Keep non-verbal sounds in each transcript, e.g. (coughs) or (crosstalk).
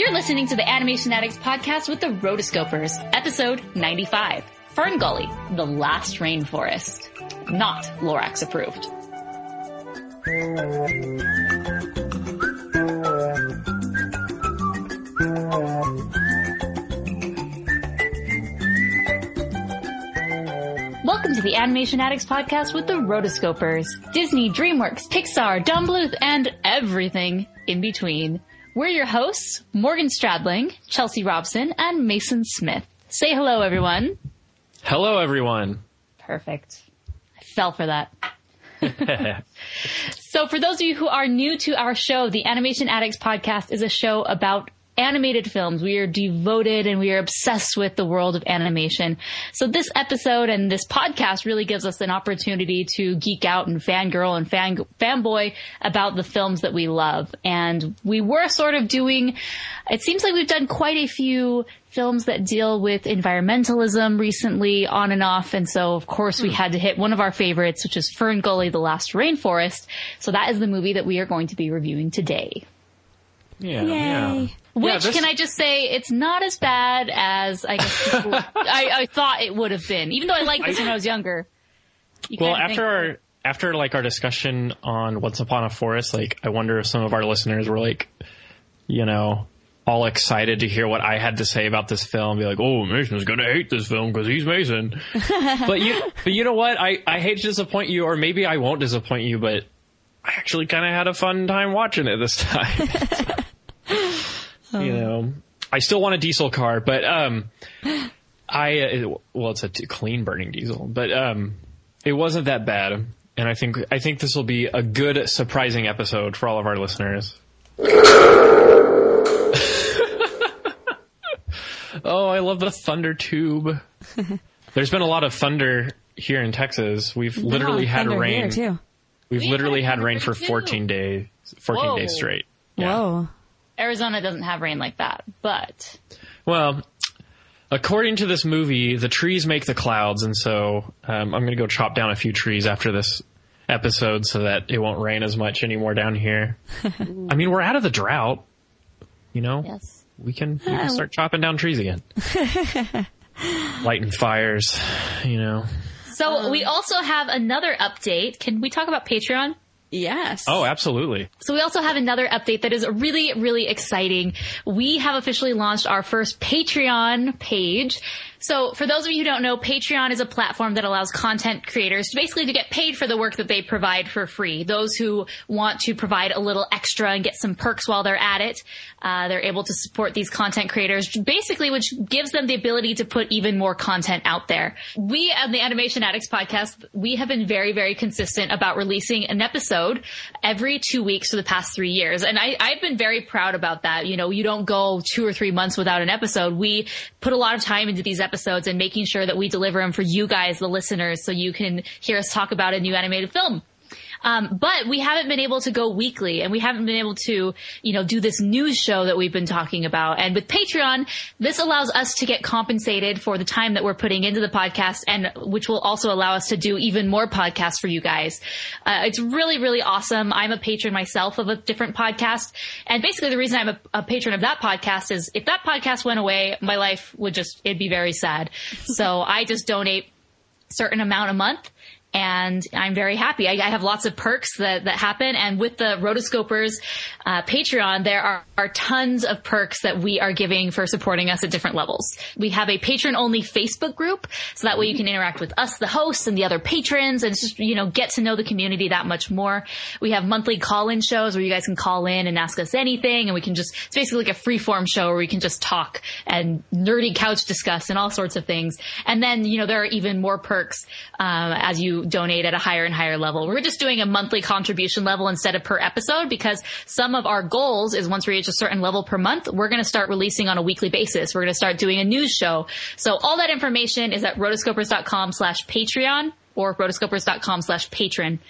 You're listening to the Animation Addicts podcast with the Rotoscopers, episode 95. Fern Gully, The Last Rainforest. Not Lorax approved. Welcome to the Animation Addicts podcast with the Rotoscopers. Disney, DreamWorks, Pixar, Don Bluth, and everything in between. We're your hosts, Morgan Stradling, Chelsea Robson, and Mason Smith. Say hello, everyone. Hello, everyone. Perfect. I fell for that. (laughs) so for those of you who are new to our show, the Animation Addicts podcast is a show about animated films. We are devoted and we are obsessed with the world of animation. So this episode and this podcast really gives us an opportunity to geek out and fangirl and fan, fanboy about the films that we love. And we were sort of doing, it seems like we've done quite a few films that deal with environmentalism recently on and off. And so of course we hmm. had to hit one of our favorites, which is Fern Gully, The Last Rainforest. So that is the movie that we are going to be reviewing today. Yeah, yeah. Which Yeah, this- can I just say, it's not as bad as I guess people, (laughs) I, I thought it would have been. Even though I liked this when I was younger. You Well, after our after like our discussion on Once Upon a Forest, like I wonder if some of our listeners were like, you know, all excited to hear what I had to say about this film. Be like, oh, Mason's gonna hate this film because he's Mason. (laughs) but you, but you know what? I I hate to disappoint you, or maybe I won't disappoint you, but I actually kind of had a fun time watching it this time. (laughs) You know, I still want a diesel car, but um, I uh, well, it's a t- clean burning diesel, but um, it wasn't that bad, and I think I think this will be a good, surprising episode for all of our listeners. (laughs) oh, I love the thunder tube. (laughs) There's been a lot of thunder here in Texas. We've literally had rain. too. We've We literally had had rain for too. 14 days, 14 Whoa. days straight. Yeah. Whoa. Arizona doesn't have rain like that, but Well, according to this movie, the trees make the clouds, and so um, I'm going to go chop down a few trees after this episode so that it won't rain as much anymore down here. (laughs) I mean, we're out of the drought. You know, yes. we can we can start chopping down trees again, (laughs) lighting fires. You know. So we also have another update. Can we talk about Patreon? Yes. Oh, absolutely. So we also have another update that is really, really exciting. We have officially launched our first Patreon page. So for those of you who don't know, Patreon is a platform that allows content creators to basically to get paid for the work that they provide for free. Those who want to provide a little extra and get some perks while they're at it, uh, they're able to support these content creators, basically, which gives them the ability to put even more content out there. We on the Animation Addicts podcast, we have been very, very consistent about releasing an episode every two weeks for the past three years. And I, I've been very proud about that. You know, you don't go two or three months without an episode. We put a lot of time into these episodes and making sure that we deliver them for you guys, the listeners, so you can hear us talk about a new animated film. Um, but we haven't been able to go weekly and we haven't been able to, you know, do this news show that we've been talking about. And with Patreon, this allows us to get compensated for the time that we're putting into the podcast and which will also allow us to do even more podcasts for you guys. Uh, it's really, really awesome. I'm a patron myself of a different podcast. And basically the reason I'm a, a patron of that podcast is if that podcast went away, my life would just, it'd be very sad. (laughs) so I just donate certain amount a month and I'm very happy. I, I have lots of perks that, that happen. And with the Rotoscopers uh, Patreon, there are, are tons of perks that we are giving for supporting us at different levels. We have a patron only Facebook group, so that way you can interact with us, the hosts, and the other patrons, and just you know get to know the community that much more. We have monthly call-in shows where you guys can call in and ask us anything, and we can just it's basically like a free-form show where we can just talk and nerdy couch discuss and all sorts of things. And then you know there are even more perks um, as you donate at a higher and higher level. We're just doing a monthly contribution level instead of per episode because some of our goals is once we reach a certain level per month, we're going to start releasing on a weekly basis. We're going to start doing a news show. So all that information is at rotoscopers.com slash Patreon or rotoscopers.com slash patron.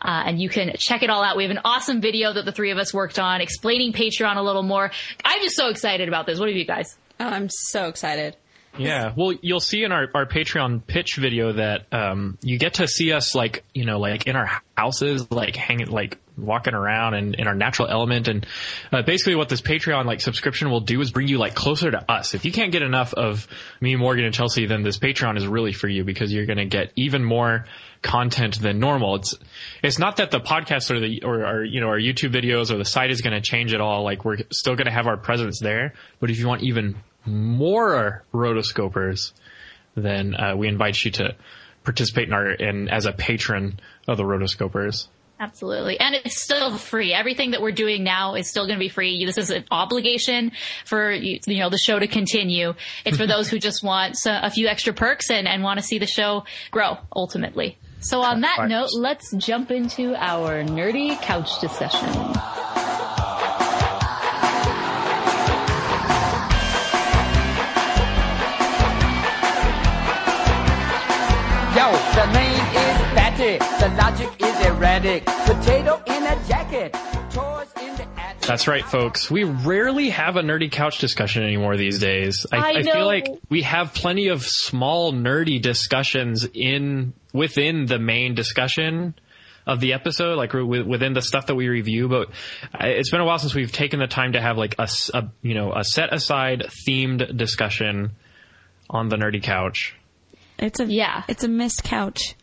Uh, and you can check it all out. We have an awesome video that the three of us worked on explaining Patreon a little more. I'm just so excited about this. What are you guys? Oh, I'm so excited. Yeah, well, you'll see in our, our Patreon pitch video that um, you get to see us like you know like in our houses, like hanging, like walking around and in our natural element. And uh, basically, what this Patreon like subscription will do is bring you like closer to us. If you can't get enough of me, Morgan, and Chelsea, then this Patreon is really for you because you're going to get even more content than normal. It's it's not that the podcast or the or our you know our YouTube videos or the site is going to change at all. Like we're still going to have our presence there, but if you want even more rotoscopers, then uh, we invite you to participate in our in as a patron of the rotoscopers. Absolutely. And it's still free. Everything that we're doing now is still going to be free. This is an obligation for, you know, the show to continue. It's for (laughs) those who just want a few extra perks and, and want to see the show grow ultimately. So on that note, let's jump into our nerdy couch discussion. Fatty. The logic is erratic. Potato in a jacket. Toys in the attic. That's right, folks. We rarely have a nerdy couch discussion anymore these days. I, I, I feel like we have plenty of small nerdy discussions in within the main discussion of the episode, like within the stuff that we review. But it's been a while since we've taken the time to have like a, a you know a set aside themed discussion on the nerdy couch. It's a yeah. It's a missed couch.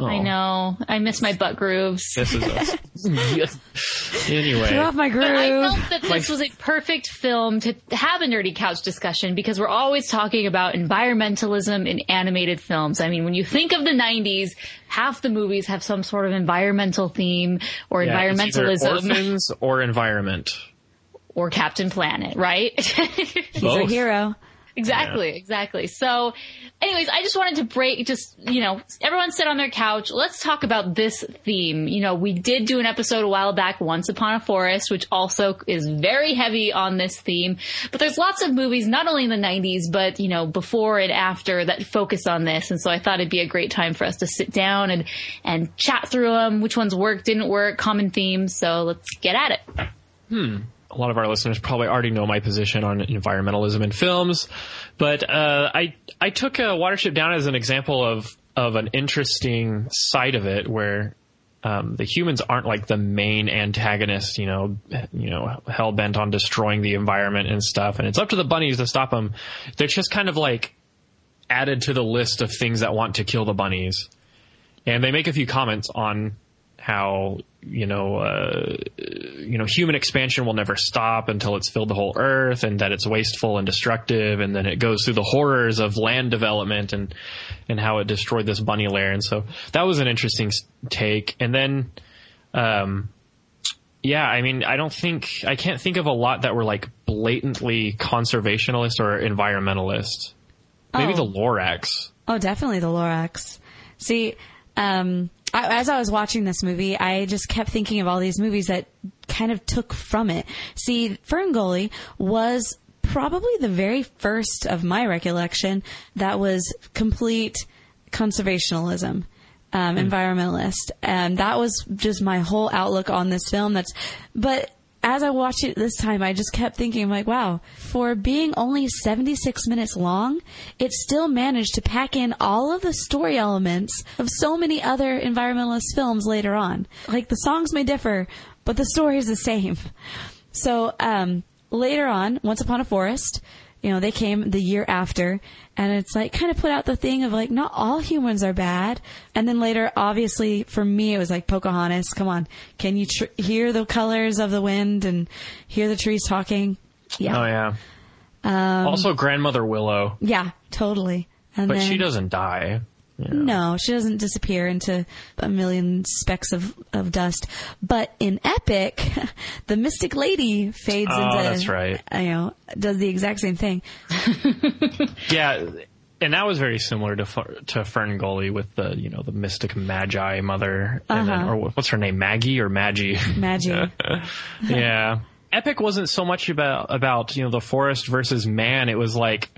Oh. I know. I miss my butt grooves. This is us. (laughs) (laughs) anyway. Get off my groove. But I felt that this was a perfect film to have a nerdy couch discussion because we're always talking about environmentalism in animated films. I mean, when you think of the 90s, half the movies have some sort of environmental theme or yeah, environmentalism. orphans or environment. Or Captain Planet, right? (laughs) He's Both. a hero. Exactly, yeah. exactly. So, anyways, I just wanted to break, just, you know, everyone sit on their couch. Let's talk about this theme. You know, we did do an episode a while back, Once Upon a Forest, which also is very heavy on this theme. But there's lots of movies, not only in the 90s, but, you know, before and after that focus on this. And so I thought it'd be a great time for us to sit down and, and chat through them, which ones worked, didn't work, common themes. So let's get at it. Hmm a lot of our listeners probably already know my position on environmentalism in films, but uh, I I took a Watership Down as an example of of an interesting side of it where um, the humans aren't like the main antagonist, you know, you know, hell bent on destroying the environment and stuff, and it's up to the bunnies to stop them. They're just kind of like added to the list of things that want to kill the bunnies, and they make a few comments on how you know uh, you know human expansion will never stop until it's filled the whole earth and that it's wasteful and destructive and then it goes through the horrors of land development and and how it destroyed this bunny lair. And so that was an interesting take. And then um yeah i mean i don't think i can't think of a lot that were like blatantly conservationist or environmentalist. Maybe oh. the lorax. Oh definitely the lorax. See um I, as I was watching this movie, I just kept thinking of all these movies that kind of took from it. See, Ferngully was probably the very first of my recollection that was complete conservationalism. Um, mm. environmentalist, and that was just my whole outlook on this film. That's, but as I watched it this time, I just kept thinking, like, wow, for being only 76 minutes long, it still managed to pack in all of the story elements of so many other environmentalist films later on. Like the songs may differ, but the story is the same. So, um, later on, Once Upon a Forest, you know, they came the year after, and it's like kind of put out the thing of like, not all humans are bad. And then later, obviously, for me, it was like Pocahontas. Come on, can you tr- hear the colors of the wind and hear the trees talking? Yeah. Oh yeah. Um, also, grandmother Willow. Yeah, totally. And but then, she doesn't die. No, she doesn't disappear into a million specks of, of dust. But in Epic, (laughs) the Mystic Lady fades oh, into. that's right. You know, does the exact same thing. (laughs) yeah, and that was very similar to to Fern Gully with the you know the Mystic Magi mother, uh-huh. then, or what's her name, Maggie or Maggie? Maggie. (laughs) yeah. Epic wasn't so much about about you know the forest versus man. It was like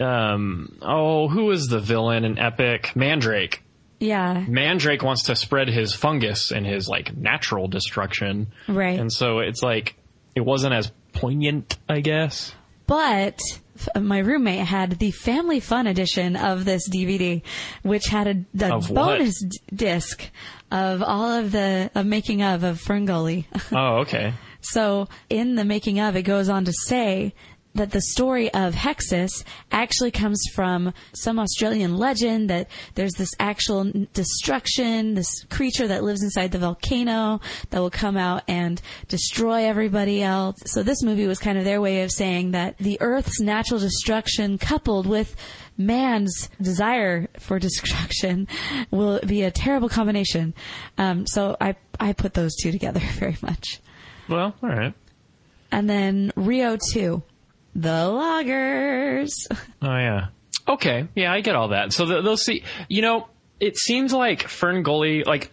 um, oh, who is the villain in Epic? Mandrake. Yeah. Mandrake wants to spread his fungus and his like natural destruction. Right. And so it's like it wasn't as poignant, I guess. But f- my roommate had the family fun edition of this DVD, which had a, a bonus d- disc of all of the of making of of Ferngully. (laughs) Oh, okay. So in the making of, it goes on to say that the story of Hexxus actually comes from some Australian legend that there's this actual destruction, this creature that lives inside the volcano that will come out and destroy everybody else. So this movie was kind of their way of saying that the Earth's natural destruction coupled with man's desire for destruction (laughs) will be a terrible combination. Um, so I I put those two together (laughs) very much. Well, all right. And then Rio 2, The Loggers. Oh yeah. Okay. Yeah, I get all that. So th- they'll see. You know, it seems like Ferngully, like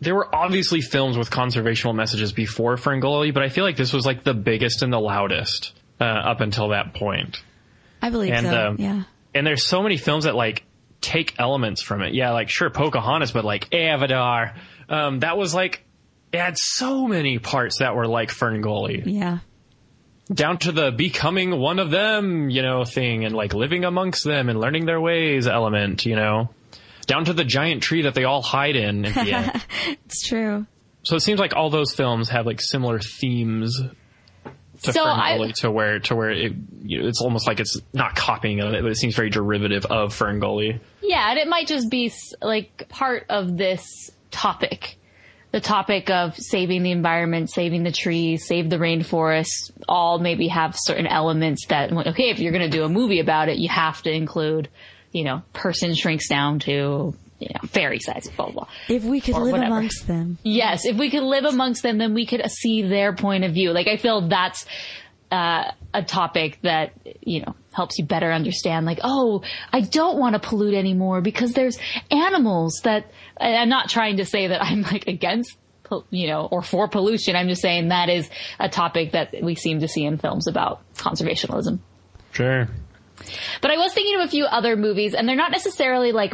there were obviously films with conservational messages before Ferngully, but I feel like this was like the biggest and the loudest uh, up until that point. I believe And so. um, yeah. and there's so many films that like take elements from it. Yeah, like sure Pocahontas, but like Avatar, um, that was like it had so many parts that were like Ferngully Yeah. Down to the becoming one of them, you know, thing and like living amongst them and learning their ways element, you know, down to the giant tree that they all hide in at the end. It's true. So it seems like all those films have like similar themes to So I- to where to where it you know, it's almost like it's not copying of it, but it seems very derivative of Ferngully. Yeah, and it might just be like part of this topic. The topic of saving the environment, saving the trees, save the rainforest, all maybe have certain elements that, okay, if you're going to do a movie about it, you have to include, you know, person shrinks down to, you know, fairy size, blah, blah, blah. If we could live whatever. amongst them. Yes, if we could live amongst them, then we could see their point of view. Like I feel that's uh, a topic that you know helps you better understand. Like, oh, I don't want to pollute anymore because there's animals that. I'm not trying to say that I'm like against. You know, or for pollution. I'm just saying that is a topic that we seem to see in films about conservationism. Sure. But I was thinking of a few other movies, and they're not necessarily like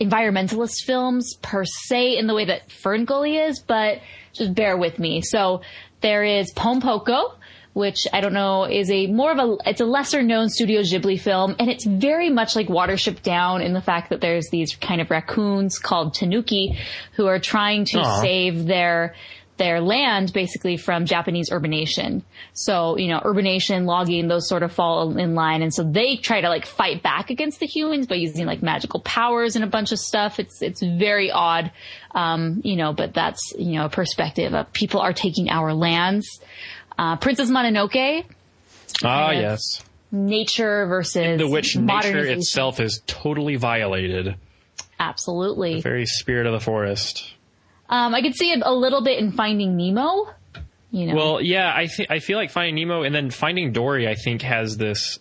environmentalist films per se in the way that Ferngully is, but just bear with me. So there is Pom Poko, which I don't know is a more of a it's a lesser known Studio Ghibli film, and it's very much like Watership Down in the fact that there's these kind of raccoons called Tanuki who are trying to Aw. save their their land basically from Japanese urbanation. So, you know, urbanation, logging, those sort of fall in line. And so they try to like fight back against the humans by using like magical powers and a bunch of stuff. It's, it's very odd. Um, you know, but that's, you know, a perspective of people are taking our lands. Uh, Princess Mononoke, Ah, yes. nature versus The which nature itself is totally violated. Absolutely. Very spirit of the forest. Um, I could see it a little bit in Finding Nemo. You know, Well, yeah, I think I feel like Finding Nemo and then Finding Dory. I think has this.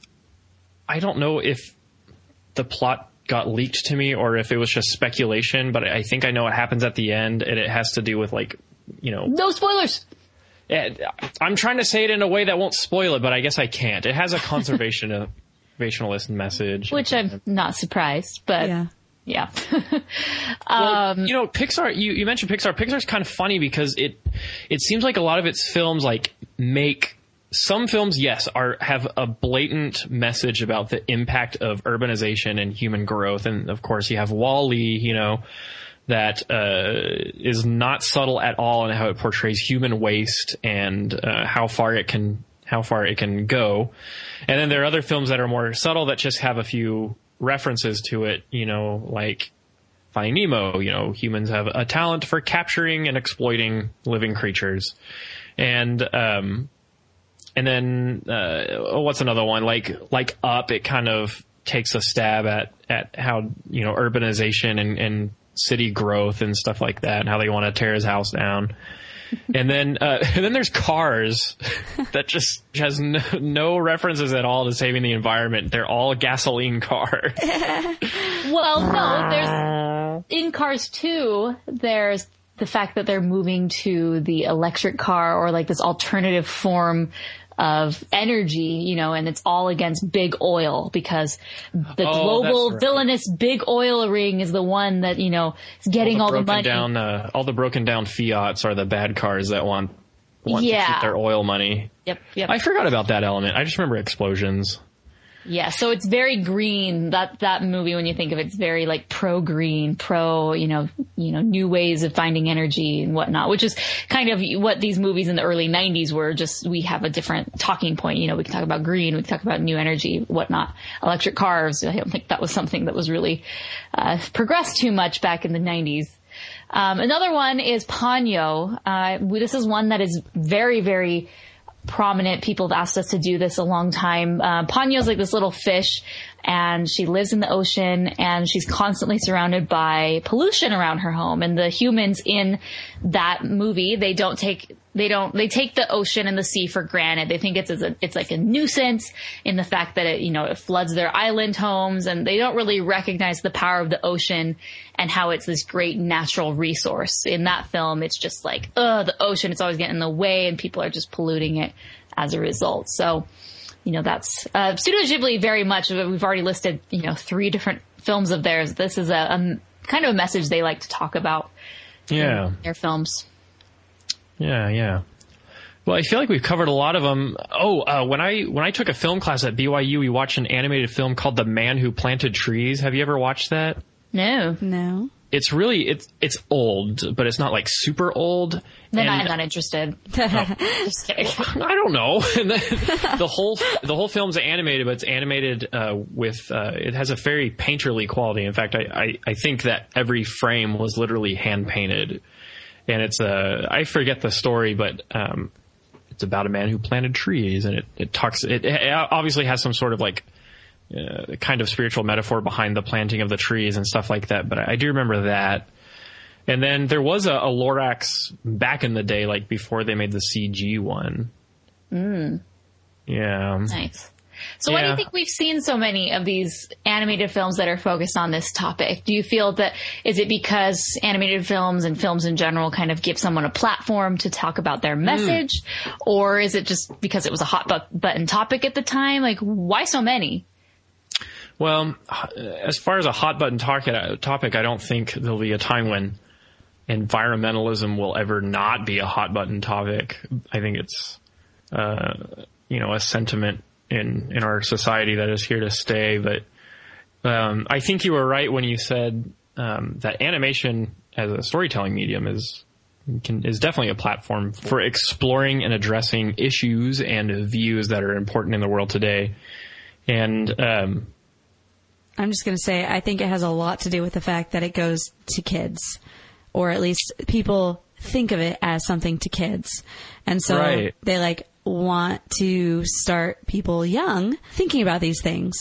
I don't know if the plot got leaked to me or if it was just speculation, but I think I know what happens at the end, and it has to do with like, you know, no spoilers. I'm trying to say it in a way that won't spoil it, but I guess I can't. It has a conservation (laughs) conservationalist message, Which I'm not surprised, but Yeah. yeah. (laughs) Well, um, you know, Pixar. You, you mentioned Pixar. Pixar's kind of funny because it it seems like a lot of its films like make some films, yes, are have a blatant message about the impact of urbanization and human growth, and of course you have Wall-E, you know, that uh, is not subtle at all in how it portrays human waste and uh, how far it can how far it can go. And then there are other films that are more subtle that just have a few references to it, you know, like Finding Nemo, you know, humans have a talent for capturing and exploiting living creatures. And, um, and then, uh, oh, what's another one? Like, like Up, it kind of takes a stab at, at how, you know, urbanization and, and city growth and stuff like that and how they want to tear his house down. (laughs) and then, uh, (laughs) and then there's Cars (laughs) that just has no, no references at all to saving the environment. They're all gasoline cars. Well, no, there's in Cars too. there's the fact that they're moving to the electric car or like this alternative form of energy, you know, and it's all against big oil because the Oh, global right. villainous big oil ring is the one that, you know, is getting all, the broken money. down uh, all the broken down Fiats are the bad cars that want want to Yeah. keep their oil money. Yep, yep. I forgot about that element. I just remember explosions. Yeah, so it's very green. That that movie, when you think of it, it's very like pro green, pro you know, you know, new ways of finding energy and whatnot. Which is kind of what these movies in the early '90s were. Just we have a different talking point. You know, we can talk about green, we can talk about new energy, whatnot. Electric cars. I don't think that was something that was really uh, progressed too much back in the '90s. Um, another one is Ponyo. Uh, this is one that is very, very prominent. People have asked us to do this a long time. Uh, Ponyo's like this little fish and she lives in the ocean and she's constantly surrounded by pollution around her home. And the humans in that movie, they don't take, they don't, they take the ocean and the sea for granted. They think it's, as a, it's like a nuisance in the fact that it, you know, it floods their island homes and they don't really recognize the power of the ocean and how it's this great natural resource. In that film, it's just like, ugh, the ocean, it's always getting in the way and people are just polluting it as a result. So, you know, that's, uh, Studio Ghibli very much, we've already listed, you know, three different films of theirs. This is a, a kind of a message they like to talk about Yeah. in their films. Yeah, yeah. Well, I feel like we've covered a lot of them. Oh, uh, when I when I took a film class at BYU, we watched an animated film called The Man Who Planted Trees. Have you ever watched that? No, No. It's really it's it's old, but it's not like super old. then And- I'm not interested. (laughs) Just kidding. (laughs) I don't know. (laughs) And the, the whole the whole film's animated, but it's animated uh, with uh, it has a very painterly quality. In fact, I, I I think that every frame was literally hand painted, and it's a I forget the story, but um, it's about a man who planted trees, and it it talks it, it obviously has some sort of like. Uh, kind of spiritual metaphor behind the planting of the trees and stuff like that, but I, I do remember that. And then there was a, a Lorax back in the day, like before they made the CG one. Mm. Yeah. Nice. So why do you think we've seen so many of these animated films that are focused on this topic? Do you feel that is it because animated films and films in general kind of give someone a platform to talk about their message, or is it just because it was a hot button topic at the time? Like, why so many? Well, as far as a hot button topic, I don't think there'll be a time when environmentalism will ever not be a hot button topic. I think it's, uh, you know, a sentiment in, in our society that is here to stay. But, um, I think you were right when you said, um, that animation as a storytelling medium is, can, is definitely a platform for exploring and addressing issues and views that are important in the world today. And, um, I'm just going to say, I think it has a lot to do with the fact that it goes to kids, or at least people think of it as something to kids. And so Right. they like want to start people young thinking about these things,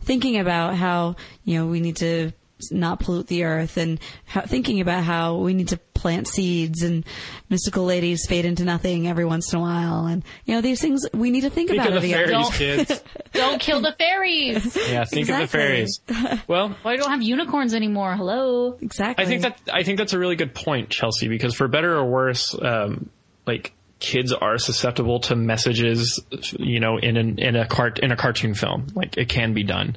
thinking about how, you know, we need to not pollute the earth and how, thinking about how we need to plant seeds and mystical ladies fade into nothing every once in a while. And, you know, these things we need to think, think about of the fairies, Don't- kids. (laughs) Don't kill the fairies. Yeah, think of the fairies. Well, (laughs) Why don't have unicorns anymore? Hello. Exactly. I think that I think that's a really good point, Chelsea, because for better or worse, um, like kids are susceptible to messages, you know, in an, in a cart in a cartoon film. Like it can be done,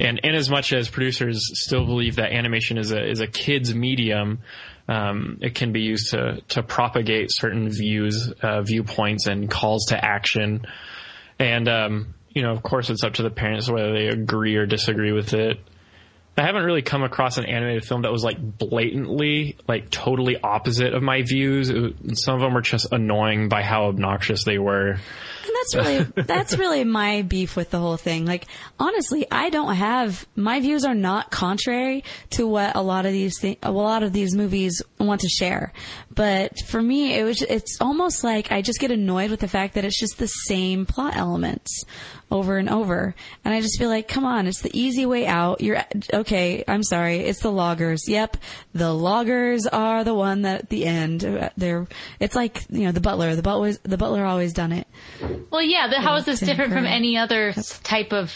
and in as much as producers still believe that animation is a is a kids medium. Um, it can be used to to propagate certain views, uh, viewpoints, and calls to action. And um, you know, of course, it's up to the parents whether they agree or disagree with it. I haven't really come across an animated film that was like blatantly, like totally opposite of my views. Some of them were just annoying by how obnoxious they were. And that's really (laughs) that's really my beef with the whole thing. Like honestly, I don't have my views are not contrary to what a lot of these thi- a lot of these movies want to share. But for me, it was it's almost like I just get annoyed with the fact that it's just the same plot elements over and over. And I just feel like, come on, it's the easy way out. You're okay. I'm sorry. It's the loggers. Yep. The loggers are the one that at the end, they're, it's like, you know, the butler, the butler, the butler always done it. Well, yeah. The, how is this different from any other type of,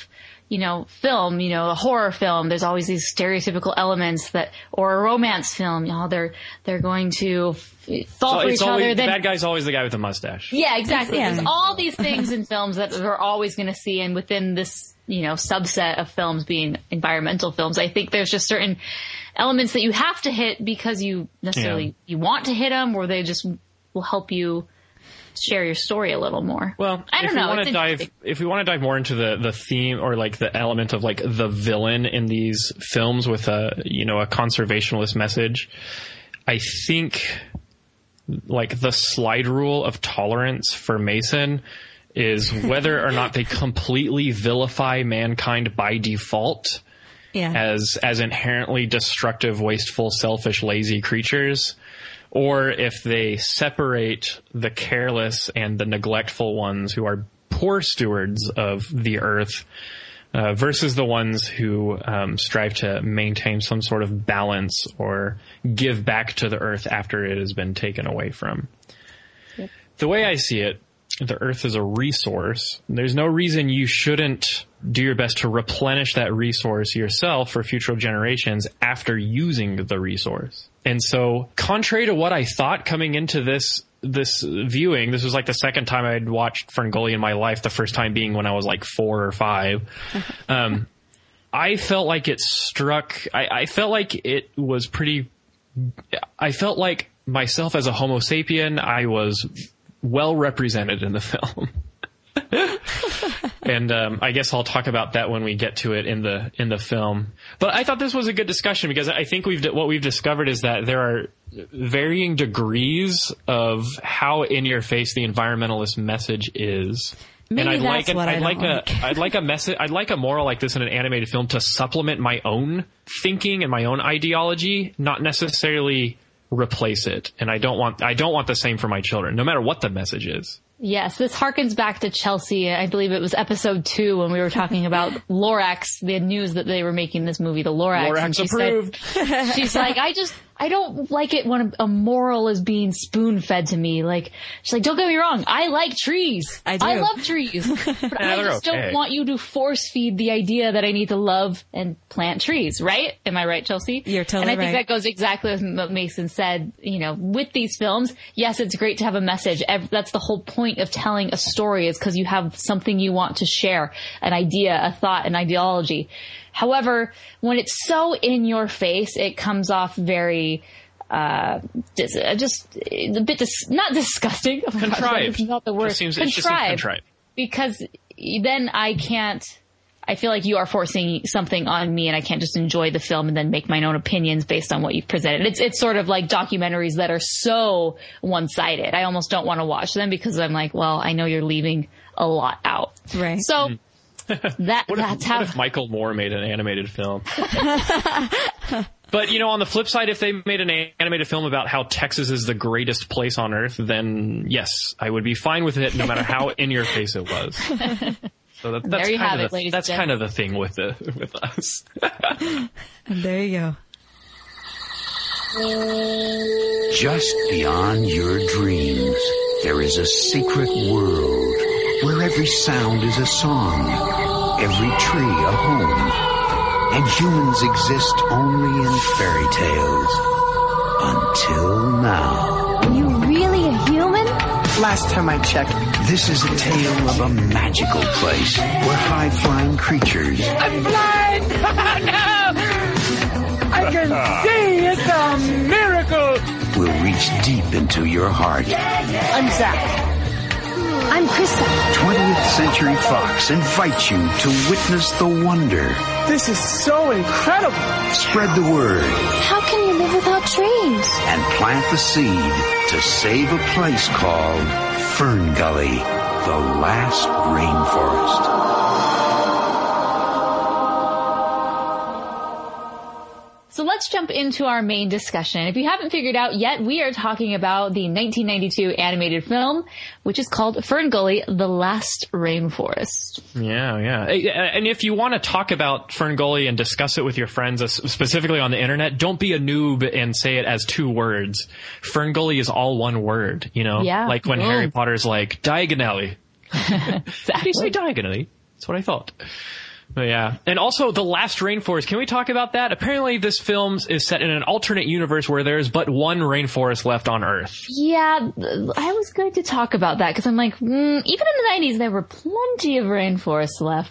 you know, film? You know, a horror film. There's always these stereotypical elements that, or a romance film. You know, they're they're going to fall So for each always, other. the Then bad guy's always the guy with the mustache. Yeah, exactly. Yeah. There's all these things in films that we're always going to see, and within this, you know, subset of films being environmental films, I think there's just certain elements that you have to hit because you necessarily Yeah. you want to hit them, or they just will help you share your story a little more. Well, I don't if know. We want It's to dive, if we want to dive more into the the theme or like the element of like the villain in these films with a you know a conservationist message, I think like the slide rule of tolerance for Mason is whether or not they completely vilify mankind by default Yeah. as as inherently destructive, wasteful, selfish, lazy creatures, or if they separate the careless and the neglectful ones who are poor stewards of the earth uh, versus the ones who um, strive to maintain some sort of balance or give back to the earth after it has been taken away from. The way I see it, the earth is a resource. There's no reason you shouldn't do your best to replenish that resource yourself for future generations after using the resource. And so, contrary to what I thought coming into this this viewing, this was like the second time I'd watched Ferngully in my life. The first time being when I was like four or five. (laughs) Um, I felt like it struck. I, I felt like it was pretty. I felt like myself as a Homo sapien. I was well represented in the (laughs) film. (laughs) and um, I guess I'll talk about that when we get to it in the in the film. But I thought this was a good discussion because I think we've what we've discovered is that there are varying degrees of how in your face the environmentalist message is. Maybe and I'd that's like an, I'd like, like. a I'd like a message I'd like a moral like this in an animated film to supplement my own thinking and my own ideology, not necessarily replace it. And I don't want I don't want the same for my children, no matter what the message is. Yes, this harkens back to Chelsea. I believe it was episode two when we were talking about Lorax, the news that they were making this movie, the Lorax. and Lorax she said- (laughs) she's like, I just, I don't like it when a moral is being spoon fed to me. Like, she's like, don't get me wrong. I like trees. I do. I love trees. (laughs) But I just okay. don't want you to force feed the idea that I need to love and plant trees, right? Am I right, Chelsea? You're totally And I think right. that goes exactly with what Mason said. You know, with these films, yes, it's great to have a message. That's the whole point of telling a story is because you have something you want to share, an idea, a thought, an ideology. However, when it's so in your face, it comes off very, uh, uh, just a bit dis- not (laughs) disgusting. Oh Contrived. That's not the word. Just seems- it just seems contrived. Because then I can't. I feel like you are forcing something on me and I can't just enjoy the film and then make my own opinions based on what you've presented. It's, it's sort of like documentaries that are so one-sided. I almost don't want to watch them because I'm like, well, I know you're leaving a lot out. Right. So that. What that's if, how, what if Michael Moore made an animated film? (laughs) but you know, on the flip side, if they made an animated film about how Texas is the greatest place on earth, then yes, I would be fine with it, no matter how (laughs) in your face it was. So that, that's There you kind of it, the, ladies that's kind of the thing with the with us. And (laughs) there you go. Just beyond your dreams, there is a secret world where every sound is a song, every tree a home, and humans exist only in fairy tales. Until now. Are you really a human? Last time I checked, This is a tale of a magical place where high-flying creatures I'm blind! (laughs) Oh, no! I can see! It's a miracle! will reach deep into your heart. I'm Zak. I'm Crysta. 20th Century Fox invites you to witness the wonder. This is so incredible! Spread the word How can you live without trees? and plant the seed to save a place called Fern Gully, the last rainforest. Jump into our main discussion. If you haven't figured out yet, we are talking about the 1992 animated film, which is called Fern Gully, The Last Rainforest. Yeah, yeah. And if you want to talk about Ferngully and discuss it with your friends, uh, specifically on the internet, don't be a noob and say it as two words. Ferngully is all one word, you know? Yeah. Like when Boom. Harry Potter's like, diagonally. How do you say diagonally? That's what I thought. But yeah. And also the last rainforest. Can we talk about that? Apparently this film is set in an alternate universe where there's but one rainforest left on Earth. Yeah, I was going to talk about that because I'm like, mm, even in the 90s, there were plenty of rainforests left.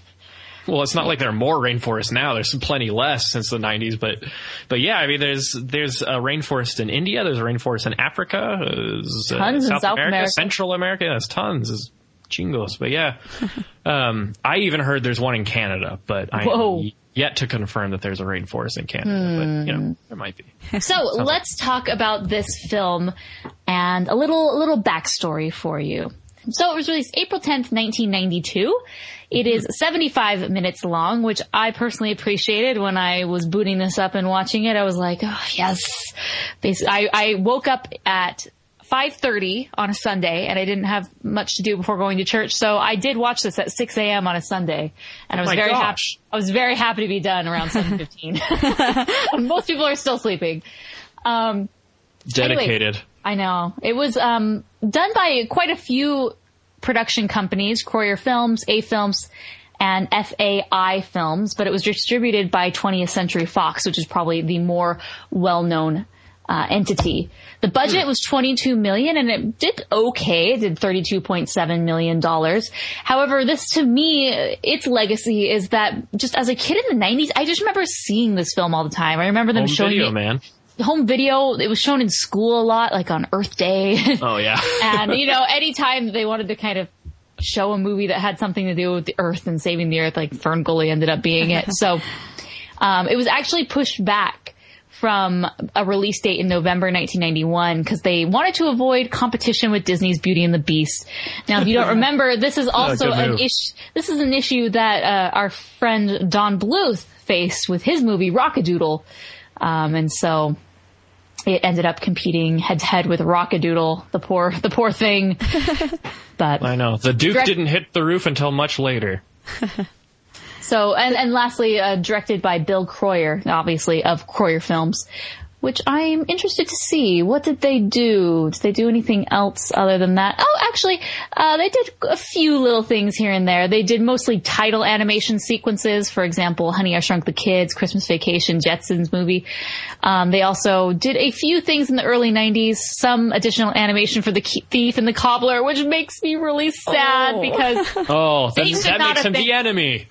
well, it's not like there are more rainforests now. There's plenty less since the 90s, but but yeah, I mean, there's there's a rainforest in India. There's a rainforest in Africa. There's, uh, Tons in South, South America, America. Central America. There's tons. There's chingos, but yeah. (laughs) um, I even heard there's one in Canada, but I Whoa. am yet to confirm that there's a rainforest in Canada. But you know, there might be. (laughs) So let's talk about this film and a little a little backstory for you. So it was released April 10th, 1992. It is 75 minutes long, which I personally appreciated when I was booting this up and watching it. I was like, oh yes. Basically, I, I woke up at 5.30 on a Sunday and I didn't have much to do before going to church. So I did watch this at 6 a.m. on a Sunday and I was my very happy. I was very happy to be done around 7.15. (laughs) Most people are still sleeping. Um, Dedicated. I know. It was um, done by quite a few production companies, Kroyer Films, A Films, and FAI Films, but it was distributed by 20th Century Fox, which is probably the more well-known uh, entity. The budget was 22 million and it did okay. It did 32.7 million dollars. However, this to me, its legacy is that just as a kid in the 90s, I just remember seeing this film all the time. I remember them Home showing video, it man. home video. It was shown in school a lot, like on Earth Day. (laughs) Oh yeah. and, you know, (laughs) anytime they wanted to kind of show a movie that had something to do with the Earth and saving the Earth, like Fern Gully ended up being it. So, um, it was actually pushed back from a release date in November 1991 because they wanted to avoid competition with Disney's Beauty and the Beast. Now, if you don't (laughs) remember, this is also good an issue. This is an issue that uh, our friend Don Bluth faced with his movie Rock-a-Doodle, um, and so it ended up competing head to head with Rock-a-Doodle, the poor, the poor thing. (laughs) but I know. The Duke Direct- didn't hit the roof until much later. (laughs) So, and, and lastly, uh, directed by Bill Kroyer, obviously of Kroyer Films, which I'm interested to see. What did they do? Did they do anything else other than that? Oh, actually, uh, they did a few little things here and there. They did mostly title animation sequences. For example, Honey, I Shrunk the Kids, Christmas Vacation, Jetsons movie. Um, they also did a few things in the early 90s, some additional animation for the Thief and the Cobbler, which makes me really sad Oh. because (laughs) Oh, They then should that not makes have him been- the enemy.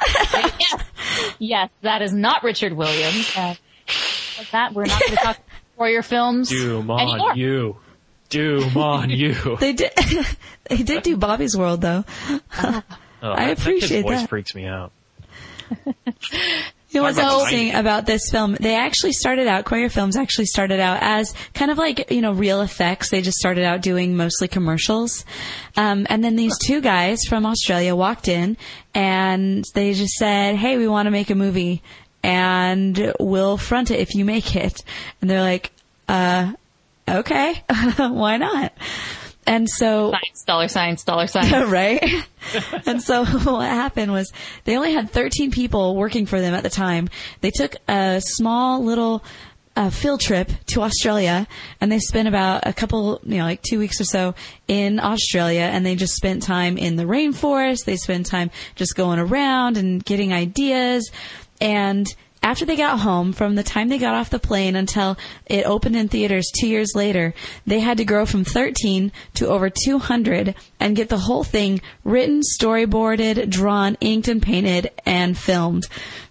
yes, (laughs) yes, that is not Richard Williams. Uh, (laughs) with that, we're not going to talk (laughs) Warrior films Doom anymore. you. Doom on you. (laughs) They did. (laughs) they did do Bobby's World though. Oh, I that- that kid's appreciate voice that. freaks me out. You know what's Talk about interesting about this film? They actually started out, Kroyer Films actually started out as kind of like, you know, real effects. They just started out doing mostly commercials. Um, and then these two guys from Australia walked in and they just said, hey, we want to make a movie and we'll front it if you make it. And they're like, uh, okay, (laughs) why not? And so Science, dollar signs, dollar signs. (laughs) right? (laughs) and so what happened was they only had 13 people working for them at the time. They took a small little uh, field trip to Australia and they spent about a couple, you know, like two weeks or so in Australia and they just spent time in the rainforest. They spent time just going around and getting ideas. And after they got home, from the time they got off the plane until it opened in theaters two years later, they had to grow from 13 to over 200 and get the whole thing written, storyboarded, drawn, inked, and painted, and filmed.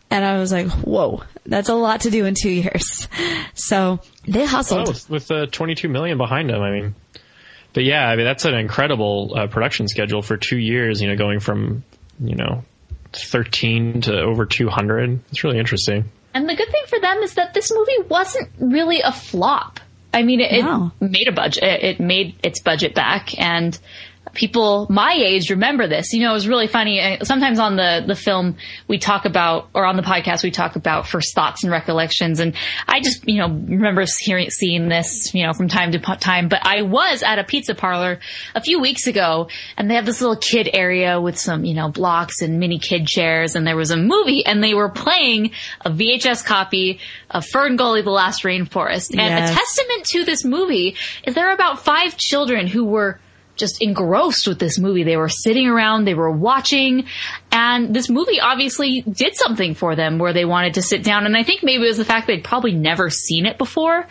And I was like, whoa, that's a lot to do in two years. (laughs) So they hustled. With uh, 22 million behind them, I mean, but yeah, I mean that's an incredible uh, production schedule for two years. You know, going from you know 13 to over 200. It's really interesting. And the good thing for them is that this movie wasn't really a flop. I mean, it, No. it made a budget. It it made its budget back, and people my age remember this. You know, it was really funny. Sometimes on the the film we talk about, or on the podcast we talk about first thoughts and recollections. And I just, you know, remember hearing seeing this, you know, from time to time. But I was at a pizza parlor a few weeks ago, and they have this little kid area with some, you know, blocks and mini kid chairs, and there was a movie, and they were playing a VHS copy of Fern Gully: The Last Rainforest. And Yes. a testament to this movie is there are about five children who were just engrossed with this movie. They were sitting around, they were watching, and this movie obviously did something for them where they wanted to sit down. And I think maybe it was the fact they'd probably never seen it before.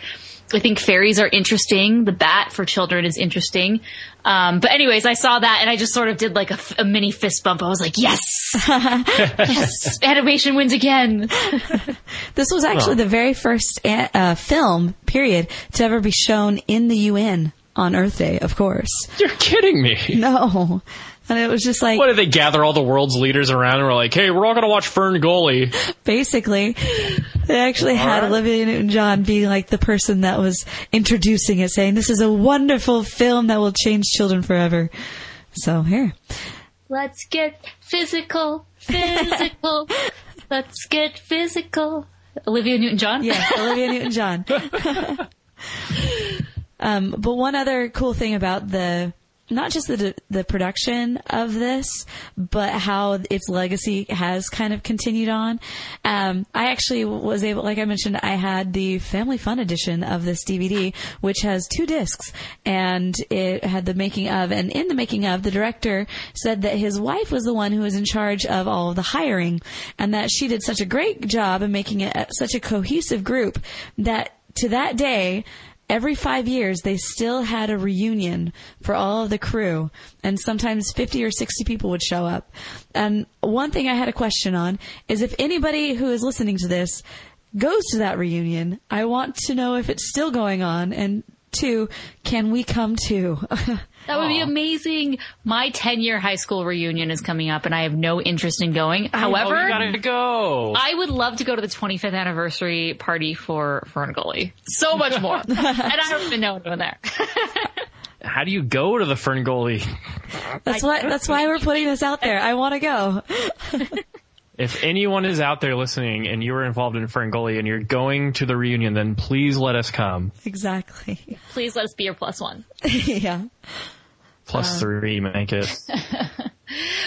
I think fairies are interesting. The bat for children is interesting. Um, but anyways, I saw that and I just sort of did like a mini fist bump. I was like, yes, (laughs) yes, animation wins again. (laughs) This was actually the very first a- uh, film, period, to ever be shown in the UN on Earth Day, of course. You're kidding me. No. And it was just like, What did they gather all the world's leaders around and were like, hey, we're all going to watch Fern Gully. basically, they actually had right. Olivia Newton-John be like the person that was introducing it, saying, this is a wonderful film that will change children forever. So here. Let's get physical, physical. (laughs) Let's get physical. Olivia Newton-John. Yes, Olivia Newton-John. (laughs) um, but one other cool thing about the not just the the production of this, but how its legacy has kind of continued on. Um, I actually was able, like I mentioned, I had the Family Fun edition of this DVD, which has two discs, and it had the making of. And in the making of, the director said that his wife was the one who was in charge of all of the hiring, and that she did such a great job in making it such a cohesive group that to that day every five years they still had a reunion for all of the crew and sometimes 50 or 60 people would show up. And one thing i had a question on is if anybody who is listening to this goes to that reunion i want to know if it's still going on and two can we come too (laughs) That would be amazing. My 10 year high school reunion is coming up and I have no interest in going. However, oh, you gotta go. I would love to go to the 25th anniversary party for Fern Gully. So much more. (laughs) and I don't even know what there. (laughs) How do you go to the Fern Gully? that's why that's why we're putting this out there i want to go If anyone is out there listening and you were involved in Fern Gully and you're going to the reunion, then please let us come. exactly Please let us be your plus one. (laughs) yeah Plus uh, three, make it. (laughs)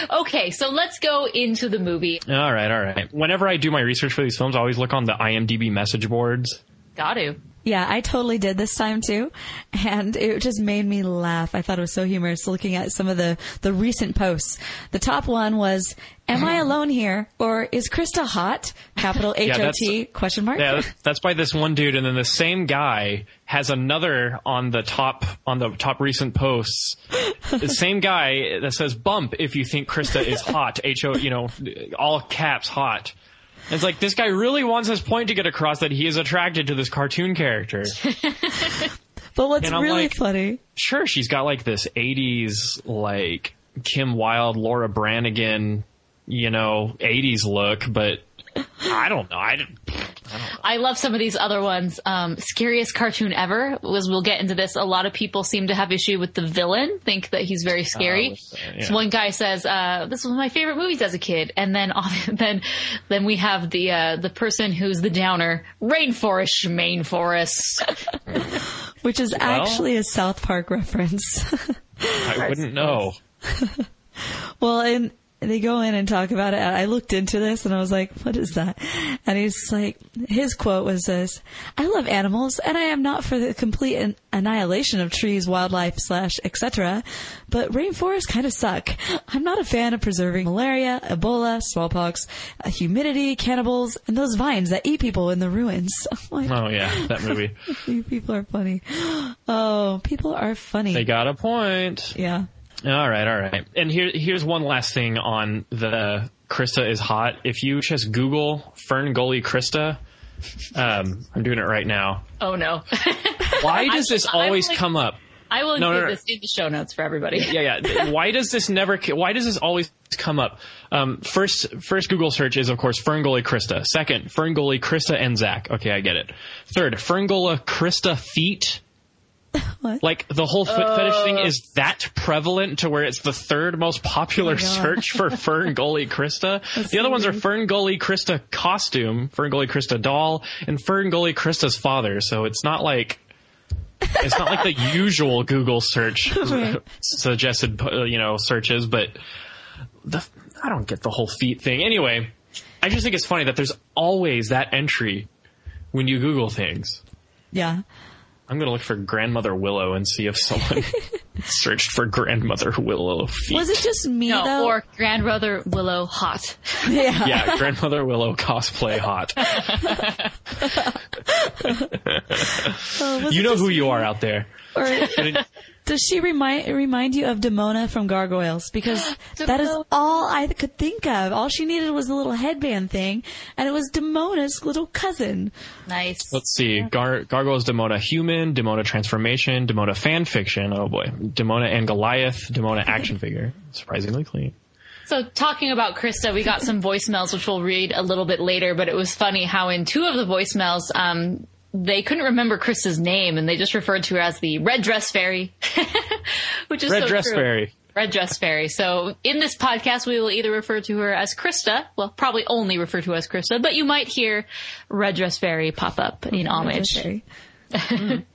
Okay, so let's go into the movie. All right, all right. Whenever I do my research for these films, I always look on the IMDb message boards. Got to. Yeah, I totally did this time too. And it just made me laugh. I thought it was so humorous looking at some of the, the recent posts. The top one was, am I alone here? Or is Crysta hot? Capital (laughs) Yeah, H-O-T question mark. Yeah, that's by this one dude, and then the same guy has another on the top on the top recent posts. the (laughs) same guy that says "bump" if you think Crysta is hot. H O, you know, all caps hot. It's like this guy really wants his point to get across that he is attracted to this cartoon character. (laughs) But what's really like- funny, Sure, she's got like this '80s like Kim Wilde, Laura Branigan, you know, '80s look, but I don't know. I didn't. I love some of these other ones. Um, scariest cartoon ever was. We'll get into this. A lot of people seem to have issue with the villain. Think that he's very scary. with the- yeah. So one guy says, uh, "This was my favorite movies as a kid," and then (laughs) then then we have the uh, the person who's the downer. Rainforest, Main Forest. (laughs) which is actually a South Park reference. (laughs) I wouldn't know. well, and they go in and talk about it. I looked into this and I was like, what is that? And he's like, his quote was this, I love animals and I am not for the complete annihilation of trees, wildlife, slash, etc. But rainforests kind of suck. I'm not a fan of preserving malaria, Ebola, smallpox, uh, humidity, cannibals, and those vines that eat people in the ruins. (laughs) Like, Oh yeah, that movie. (laughs) people are funny. (gasps) Oh, people are funny. They got a point. yeah. All right, all right. And here, here's one last thing on the Crysta is hot. If you just Google Fern Gully Crysta, um, I'm doing it right now. Oh no! (laughs) Why does this I'm always like- come up? I will No, include no, no. this in the show notes for everybody. Yeah, yeah. (laughs) Why does this never? Why does this always come up? Um, first, first Google search is of course Fern Gully Crysta. Second, Fern Gully Crysta and Zak. Okay, I get it. Third, Fern Gully Crysta feet. (laughs) What? Like the whole foot fetish thing is that prevalent to where it's the third most popular search for (laughs) Fern Gully Crysta. the other ones are Fern Gully Crysta costume, Fern Gully Crysta doll, and Fern Gully Crysta's father. So it's not like it's not like the (laughs) usual Google search Right. suggested, uh, you know, searches, but the I don't get the whole feet thing. Anyway, I just think it's funny that there's always that entry when you Google things. Yeah. I'm gonna look for grandmother Willow and see if someone (laughs) searched for grandmother Willow feet. Was it just me No, though? or grandmother Willow hot. yeah. (laughs) yeah, grandmother Willow cosplay hot. (laughs) Oh, you know just who you are out there. Or does she remind remind you of Demona from Gargoyles? Because (gasps) that is all I could think of. All she needed was a little headband thing, and it was Demona's little cousin. Nice. Let's see. Gar- Gargoyles Demona Human, Demona Transformation, Demona Fan Fiction. Oh boy. Demona and Goliath, Demona Action (laughs) Figure. Surprisingly clean. So talking about Crysta, we got some voicemails which we'll read a little bit later, but it was funny how in two of the voicemails, um, they couldn't remember Crysta's name and they just referred to her as the red dress fairy, (laughs) which is Red so Dress true. Fairy. Red dress fairy. So in this podcast, we will either refer to her as Crysta, well, probably only refer to her as Crysta, but you might hear red dress fairy pop up in homage. Very- (laughs)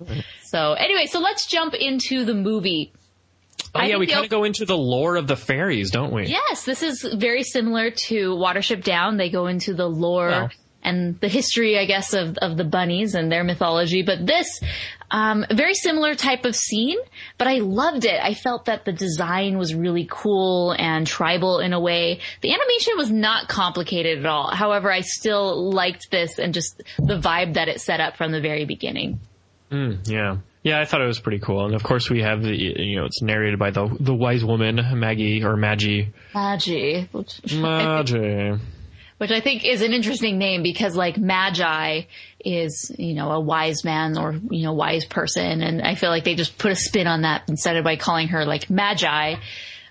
So anyway, so let's jump into the movie. Oh I yeah, we kind of op- go into the lore of the fairies, don't we? Yes, this is very similar to Watership Down. They go into the lore Wow. And the history, I guess, of, of the bunnies and their mythology. But this, um, very similar type of scene, but I loved it. I felt that the design was really cool and tribal in a way. The animation was not complicated at all. However, I still liked this and just the vibe that it set up from the very beginning. Yeah. Yeah, I thought it was pretty cool. And of course we have the, you know, it's narrated by the, the wise woman, Maggie, or Maggie. Which, Maggie. Which I think is an interesting name because like Magi is, you know, a wise man or, you know, wise person. And I feel like they just put a spin on that instead of by calling her like Magi.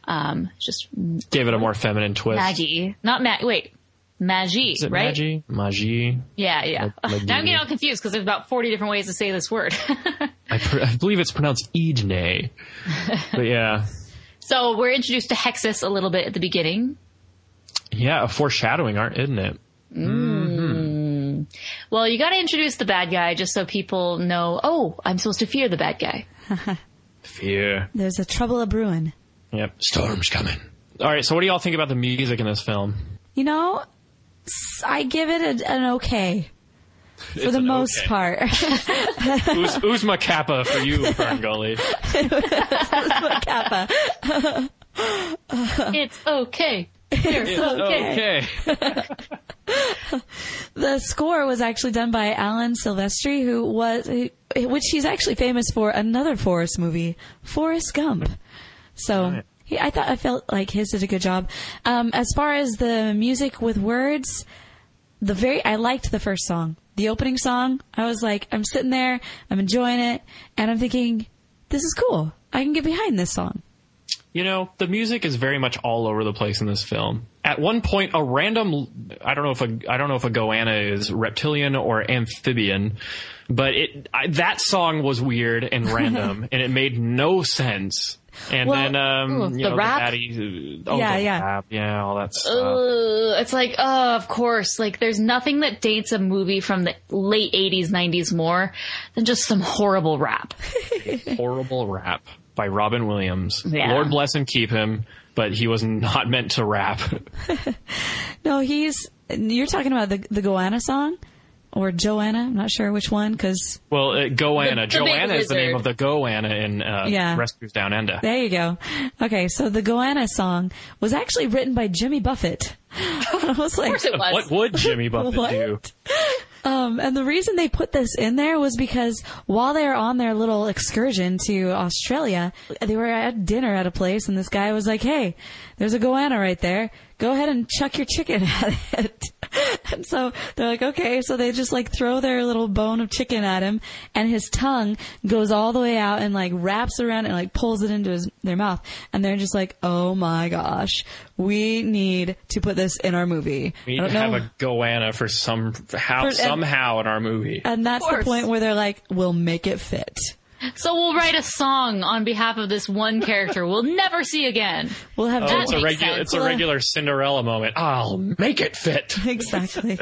Um, just Gave it a more feminine twist. Maggie, not Mag, wait, Magi, Is it right? Maggie? Maggie. Yeah, yeah. Like- now I'm getting all confused because there's about 40 different ways to say this word. (laughs) I, pr- I believe it's pronounced Ejne. but yeah. (laughs) so we're introduced to Hexxus a little bit at the beginning. Yeah, a foreshadowing, aren't isn't it? Mm. Well, you got to introduce the bad guy just so people know, oh, I'm supposed to fear the bad guy. (laughs) Fear. There's a trouble a brewing. Yep. Storm's coming. All right, so what do y'all think about the music in this film? You know, I give it a, an okay for It's the most okay. part. (laughs) Uz- Uzma Kappa for you, Ferngully. (laughs) Kappa. it's okay. It's okay. Okay. (laughs) The score was actually done by Alan Silvestri, who was, which he's actually famous for another Forrest movie, Forrest Gump. So he, I thought I felt like his did a good job. Um, as far as the music with words, the very I liked the first song, the opening song. I was like, I'm sitting there, I'm enjoying it, and I'm thinking, this is cool. I can get behind this song. You know, the music is very much all over the place in this film. At one point, a random, I don't know if a, I don't know if a goanna is reptilian or amphibian, but it, I, that song was weird and random (laughs) and it made no sense. And Well- then, um, Ooh, you the know, rap? the baddie, oh, Yeah, the yeah. rap, yeah, all that stuff. Ugh, it's like, oh, of course. Like, there's nothing that dates a movie from the late 80s, 90s more than just some horrible rap. (laughs) Horrible rap by Robin Williams. Yeah. Lord bless and keep him, but he was not meant to rap. (laughs) No, he's. You're talking about the the Goanna song, or Joanna? I'm not sure which one because Well, uh, Goanna. The- the big Joanna is the name of the Goanna in uh, Yeah. Rescuers Down Under. There you go. Okay, so the Goanna song was actually written by Jimmy Buffett. (laughs) I was like, Of course it was. What would Jimmy (laughs) Buffett do? Um, and the reason they put this in there was because while they were on their little excursion to Australia, they were at dinner at a place, and this guy was like, "Hey, there's a goanna right there. Go ahead and chuck your chicken (laughs) at it." and so they're like, "Okay." So they just like throw their little bone of chicken at him, and his tongue goes all the way out and like wraps around and like pulls it into his their mouth, and they're just like, "Oh my gosh, we need to put this in our movie." We need to have a Goanna for some how, For- and- somehow in our movie. And that's the point where they're like, we'll make it fit. So we'll write a song on behalf of this one character we'll never see again. We'll have Oh, That it's a makes regular, sense. it's a regular Cinderella moment. I'll make it fit. (laughs) (laughs) exactly.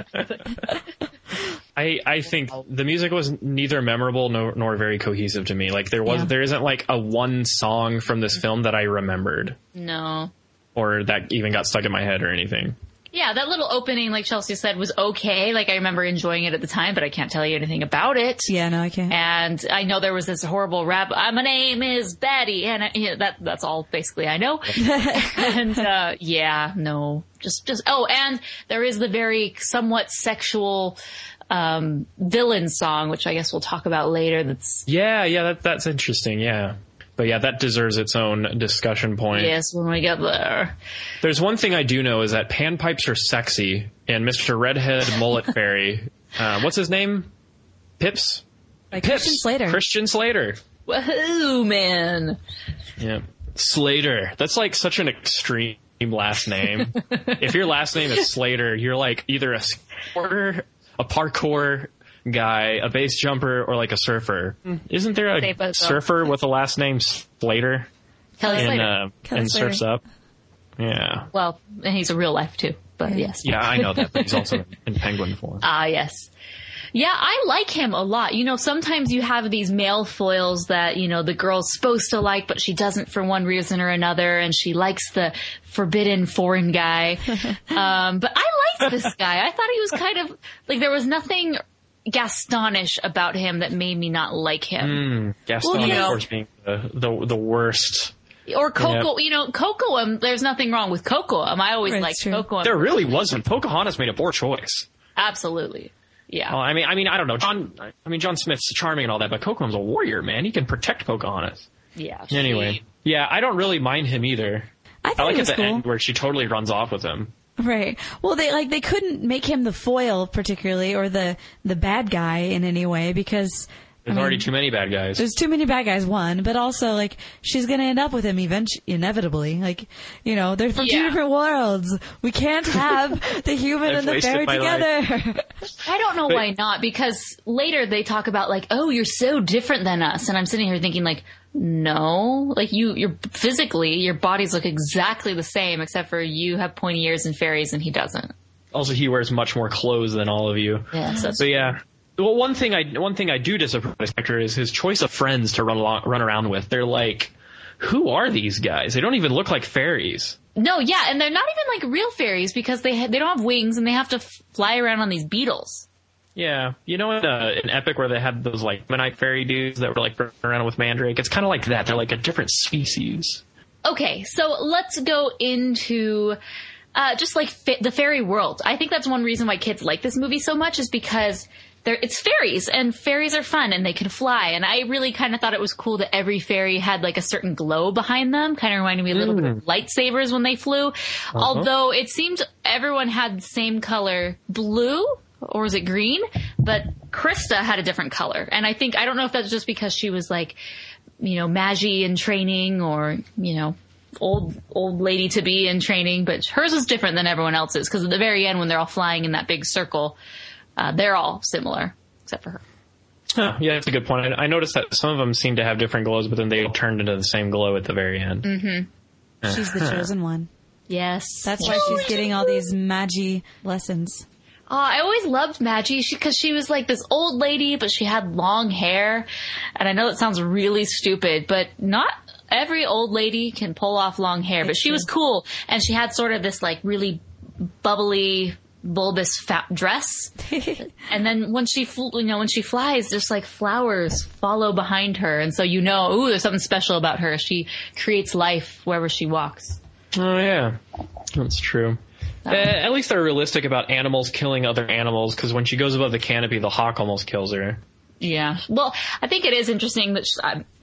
I, I think the music was neither memorable nor, nor very cohesive to me. Like there was, Yeah. there isn't like a one song from this film that I remembered No. or that even got stuck in my head or anything. Yeah, that little opening, like Chelsea said, was okay. Like I remember enjoying it at the time, but I can't tell you anything about it. Yeah, no, I can't. And I know there was this horrible rap. Uh, my name is Betty, and I, yeah, that that's all basically I know. (laughs) and uh, yeah, no, just just oh, and there is the very somewhat sexual um, villain song, which I guess we'll talk about later. That's Yeah, yeah, that, that's interesting. Yeah. But yeah, that deserves its own discussion point. yes, when we get there. There's one thing I do know is that panpipes are sexy, and Mr. Redhead Mullet (laughs) Fairy, uh, what's his name? Pips? Like Pips. Christian Slater. Christian Slater. Woohoo, man! Yeah. Slater. That's like such an extreme last name. (laughs) if your last name is Slater, you're like either a skater, a parkour guy, a base jumper, or like a surfer. Isn't there a surfer with a last name Slater Kelly and Slater. uh, Kelly and Slater. surfs up? Yeah. well, and he's a real life too. But yes. Yeah, I know that, but he's also (laughs) in penguin form. Ah, yes. Yeah, I like him a lot. You know, sometimes you have these male foils that, you know, the girl's supposed to like, but she doesn't for one reason or another, and she likes the forbidden foreign guy. (laughs) um, but I liked this guy. I thought he was kind of, like, there was nothing Gastonish about him that made me not like him. Hmm, Gaston, Well, you of know- course, being the, the, the worst. Or Coco, you know, Kocoum, um, there's nothing wrong with Kocoum. Um, I always Right, liked it's true. Kocoum. Um, there really wasn't. Pocahontas made a poor choice. Absolutely. Yeah. Well, I mean, I mean, I don't know. John, I mean, John Smith's charming and all that, but Kocoum's a warrior, man. He can protect Pocahontas. yeah. Anyway, yeah, I don't really mind him either. I I like it at the cool. end where she totally runs off with him. (laughs) Right. Well, they like they couldn't make him the foil particularly or the the bad guy in any way because There's already too many bad guys. there's too many bad guys. One, but also like she's gonna end up with him eventually, inevitably. Like you know, they're from two different worlds. We can't (laughs) have the human and the fairy together. I don't know But- why not because later they talk about like, oh, you're so different than us, and I'm sitting here thinking like, no, like you, you're physically, your bodies look exactly the same except for you have pointy ears and fairies and he doesn't. Also, he wears much more clothes than all of you. Yeah, so So yeah. Well, one thing I one thing I do disapprove of Spectre is his choice of friends to run along, run around with. They're like, who are these guys? They don't even look like fairies. no, yeah, and they're not even like real fairies because they ha- they don't have wings and they have to f- fly around on these beetles. Yeah, you know, in uh, an epic where they had those like Menite fairy dudes that were like running around with Mandrake, it's kind of like that. They're like a different species. Okay, so let's go into uh, just like fa- the fairy world. I think that's one reason why kids like this movie so much is because they're, it's fairies and fairies are fun and they can fly. And I really kind of thought it was cool that every fairy had like a certain glow behind them. Kind of reminded me a little bit of mm. lightsabers when they flew. Uh-huh. Although it seemed everyone had the same color blue or was it green? But Crysta had a different color. And I think, I don't know if that's just because she was like, you know, Magi in training or, you know, old, old lady to be in training, but hers was different than everyone else's because at the very end when they're all flying in that big circle, uh, they're all similar except for her. Huh, yeah, that's a good point. I, I noticed that some of them seem to have different glows, but then they all turned into the same glow at the very end. she's the chosen one. Yes. That's why she's getting all these magi lessons. Oh, I always loved Maggie because she, was like this old lady, but she had long hair. And I know that sounds really stupid, but not every old lady can pull off long hair. But she was cool, and she had sort of this like really bubbly, bulbous fat dress. (laughs) and then when she, fl- you know, when she flies, just like flowers follow behind her, and so you know, ooh, there's something special about her. She creates life wherever she walks. Oh yeah, that's true. Uh, at least they're realistic about animals killing other animals, because when she goes above the canopy, the hawk almost kills her. Yeah. Well, I think it is interesting that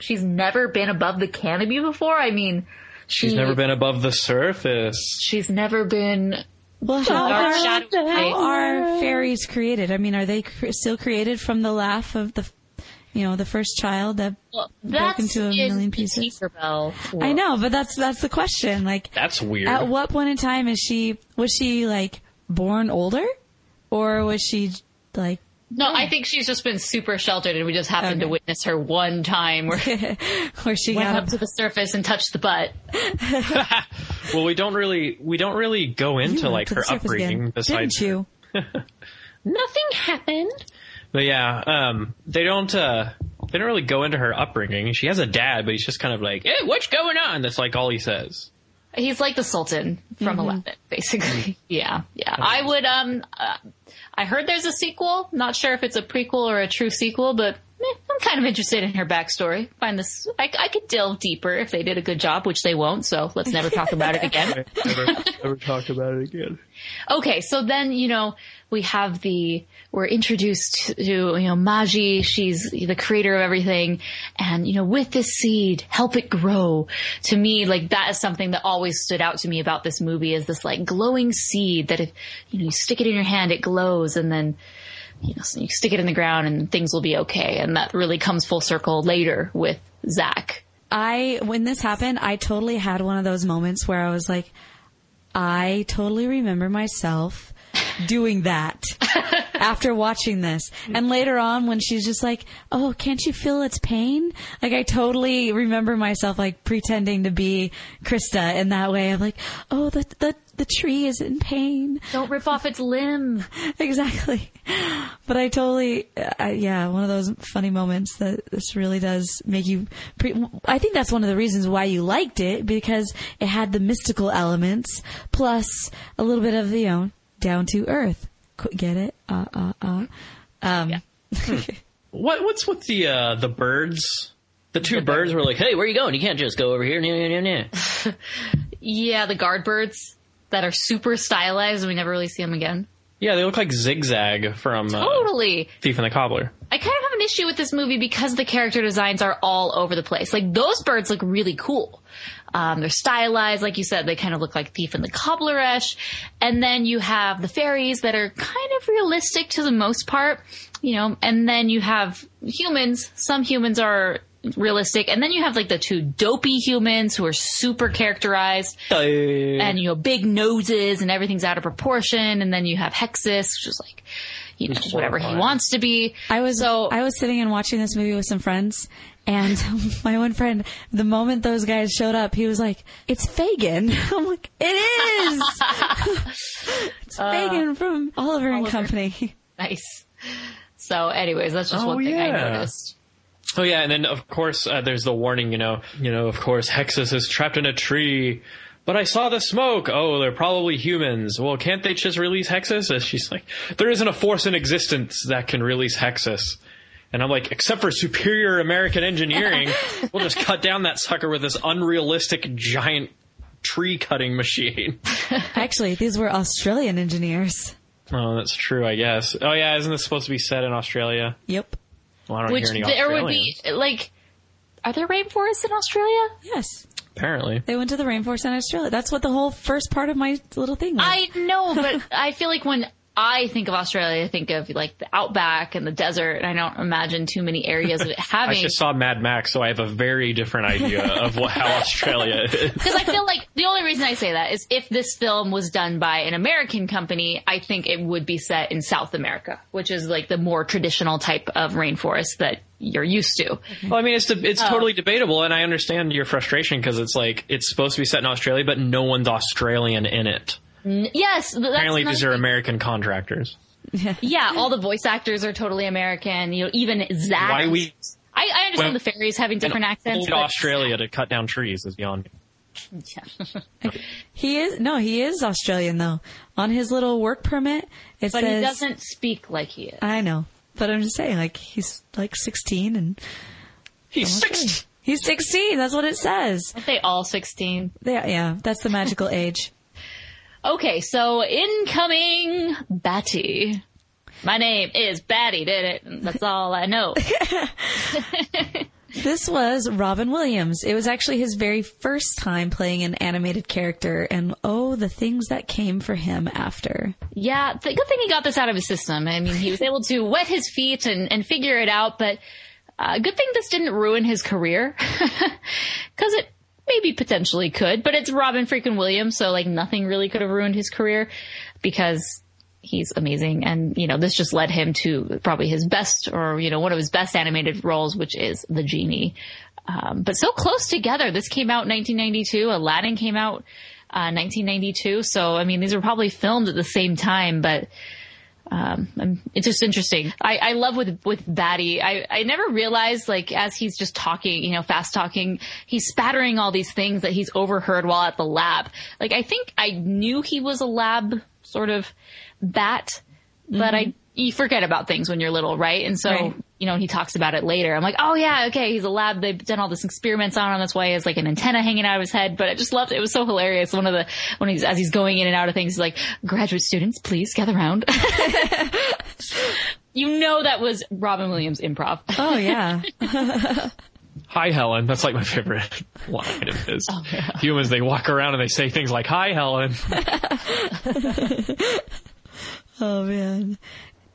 she's, uh, never been above the canopy before. I mean, She's never been above the surface. She's never been. Well, how Dark are, shadow how are fairies created? I mean, are they cr- still created from the laugh of the, you know, the first child that Well, broke into a million pieces? Tinkerbell. I know, but that's that's the question. Like, That's weird. at what point in time is she was she like born older, or was she like No, I think she's just been super sheltered, and we just happened to witness her one time where she (laughs) where she went got up to the surface and touched the butt. (laughs) well, we don't really we don't really go into You like her upbringing again, besides (laughs) didn't you? Nothing happened. But yeah, um, they don't uh, they don't really go into her upbringing. She has a dad, but he's just kind of like, "Hey, what's going on?" That's like all he says. He's like the Sultan from Aladdin, basically. Yeah, yeah. I would. Um, uh, I heard there's a sequel. Not sure if it's a prequel or a true sequel, but I'm kind of interested in her backstory. Find this. I, I could delve deeper if they did a good job, which they won't. So let's never talk about it again. (laughs) never, never talk about it again. Okay, so then you know we have the we're introduced to you know Maji. She's the creator of everything, and you know with this seed, help it grow. To me, like that is something that always stood out to me about this movie is this like glowing seed that if you know you stick it in your hand, it glows, and then you know so you stick it in the ground and things will be okay. And that really comes full circle later with Zak. I when this happened, I totally had one of those moments where I was like, I totally remember myself doing that (laughs) after watching this. And later on when she's just like, "Oh, can't you feel its pain?" Like I totally remember myself like pretending to be Crysta in that way. I'm like, "Oh, the the the tree is in pain." Don't rip off its limb. (laughs) exactly. But I totally, uh, yeah, one of those funny moments that this really does make you. Pre- I think that's one of the reasons why you liked it because it had the mystical elements plus a little bit of you know down to earth. Get it? Uh, uh, uh. Um, (laughs) What what's with the uh, the birds? The two birds were like, "Hey, where are you going? You can't just go over here." (laughs) Yeah, the guard birds that are super stylized and we never really see them again. Yeah, they look like Zigzag from uh, Totally. Thief and the Cobbler. I kind of have an issue with this movie because the character designs are all over the place. Like those birds look really cool. Um, they're stylized, like you said, they kind of look like Thief and the Cobbler-ish. And then you have the fairies that are kind of realistic to the most part, you know, and then you have humans. Some humans are realistic. And then you have like the two dopey humans who are super characterized oh, and, you know, big noses and everything's out of proportion. And then you have Hexxus, which is like, you know, Who's whatever he wants to be. I was so I was sitting and watching this movie with some friends, and (laughs) my one friend, the moment those guys showed up, he was like, "It's Fagin." (laughs) I'm like, "It is." (laughs) it's Fagin from Oliver and Company. nice. So anyways, that's just Oh, one thing I noticed. Oh yeah, and then of course uh, there's the warning. You know, you know, of course Hexxus is trapped in a tree. But I saw the smoke. Oh, they're probably humans. Well, can't they just release Hexxus? And she's like, there isn't a force in existence that can release Hexxus. And I'm like, except for superior American engineering, (laughs) we'll just cut down that sucker with this unrealistic giant tree cutting machine. (laughs) Actually, these were Australian engineers. Oh, that's true, I guess. Oh yeah, isn't this supposed to be set in Australia? Yep. Well, I don't Which hear any there would be like, are there rainforests in Australia? Yes. apparently. They went to the rainforest in Australia. That's what the whole first part of my little thing was. I know, but (laughs) I feel like when I think of Australia, I think of like the outback and the desert, and I don't imagine too many areas of it (laughs) having. I just saw Mad Max, so I have a very different idea of what, how Australia (laughs) is. Because I feel like the only reason I say that is if this film was done by an American company, I think it would be set in South America, which is like the more traditional type of rainforest that you're used to. Well, I mean, it's de- it's Oh. totally debatable, and I understand your frustration because it's like it's supposed to be set in Australia, but no one's Australian in it. N- Yes, that's Apparently, these are thing. American contractors. (laughs) Yeah, all the voice actors are totally American. You know, even Zak. Why we I, I understand Well, the fairies having different accents. hold but- Australia to cut down trees is beyond me. Yeah. (laughs) he is no, he is Australian though. On his little work permit, it but says he doesn't speak like he is. I know, but I'm just saying, like he's like 16 and He's six. he's 16. That's what it says. Aren't they all 16? Yeah, yeah, that's the magical (laughs) age. Okay, so incoming Batty. My name is Batty, did it? That's all I know. (laughs) (laughs) This was Robin Williams. It was actually his very first time playing an animated character, and oh, the things that came for him after. yeah, the good thing he got this out of his system. I mean, he was able to wet his feet and, and figure it out, but uh, good thing this didn't ruin his career. (laughs) Because it maybe potentially could, but it's Robin freaking Williams, so like nothing really could have ruined his career because he's amazing. And, you know, this just led him to probably his best or, you know, one of his best animated roles, which is the genie. Um, but so close together. This came out in 1992. Aladdin came out, uh, 1992. So, I mean, these were probably filmed at the same time, but, um, it's just interesting. I, I love with with Batty. I, I never realized like as he's just talking, you know, fast talking, he's spattering all these things that he's overheard while at the lab. Like I think I knew he was a lab sort of bat, but I you forget about things when you're little, right? And so Right. you know, he talks about it later. I'm like, oh yeah, okay, he's a lab. They've done all this experiments on him. That's why he has like an antenna hanging out of his head. But I just loved it. It was so hilarious. One of the, when he's, as he's going in and out of things, he's like, graduate students, please gather round. (laughs) you know, that was Robin Williams improv. Oh yeah. (laughs) Hi, Helen. That's like my favorite (laughs) line of his. Oh, Humans, they walk around and they say things like, Hi, Helen. Oh man.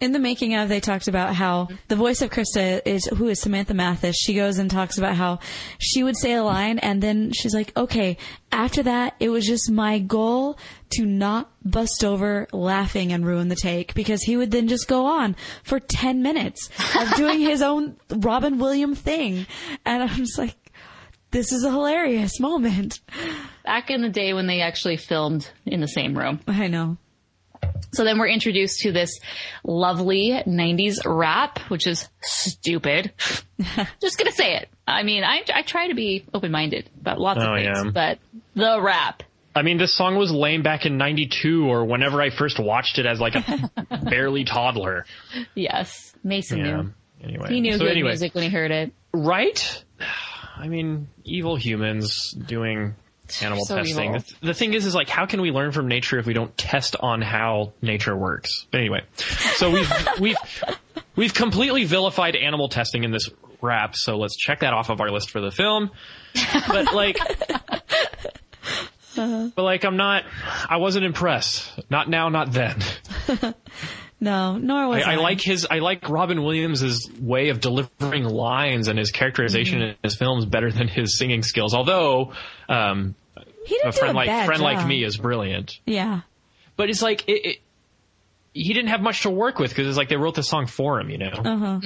In the making of, they talked about how the voice of Crysta is who is Samantha Mathis. She goes and talks about how she would say a line and then she's like, okay, after that, it was just my goal to not bust over laughing and ruin the take because he would then just go on for 10 minutes of doing his (laughs) own Robin Williams thing. And I'm just like, this is a hilarious moment. Back in the day when they actually filmed in the same room. I know. So then we're introduced to this lovely 90s rap, which is stupid. (laughs) Just gonna say it. I mean, I, I try to be open-minded about lots Oh, of things, yeah. but the rap. I mean, this song was lame back in 92 or whenever I first watched it as like a (laughs) barely toddler. Yes. Mason Yeah. knew. Anyway. He knew so good anyway, music when he heard it. Right? (sighs) I mean, evil humans doing animal So testing. evil. The, thing is, is like, how can we learn from nature if we don't test on how nature works? Anyway, so we've, (laughs) we've, we've completely vilified animal testing in this rap. So let's check that off of our list for the film. But like, (laughs) but like, I'm not, I wasn't impressed. Not now, not then. (laughs) No, nor I, was I. I like his. I like Robin Williams' way of delivering lines and his characterization Mm-hmm. in his films better than his singing skills. Although, um, he didn't a do friend a like bad friend like me is brilliant. Yeah. But it's like it, it, he didn't have much to work with because it's like they wrote the song for him. You know. Uh-huh.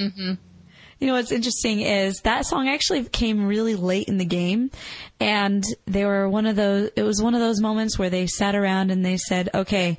You know what's interesting is that song actually came really late in the game, and they were one of those. It was one of those moments where they sat around and they said, "Okay,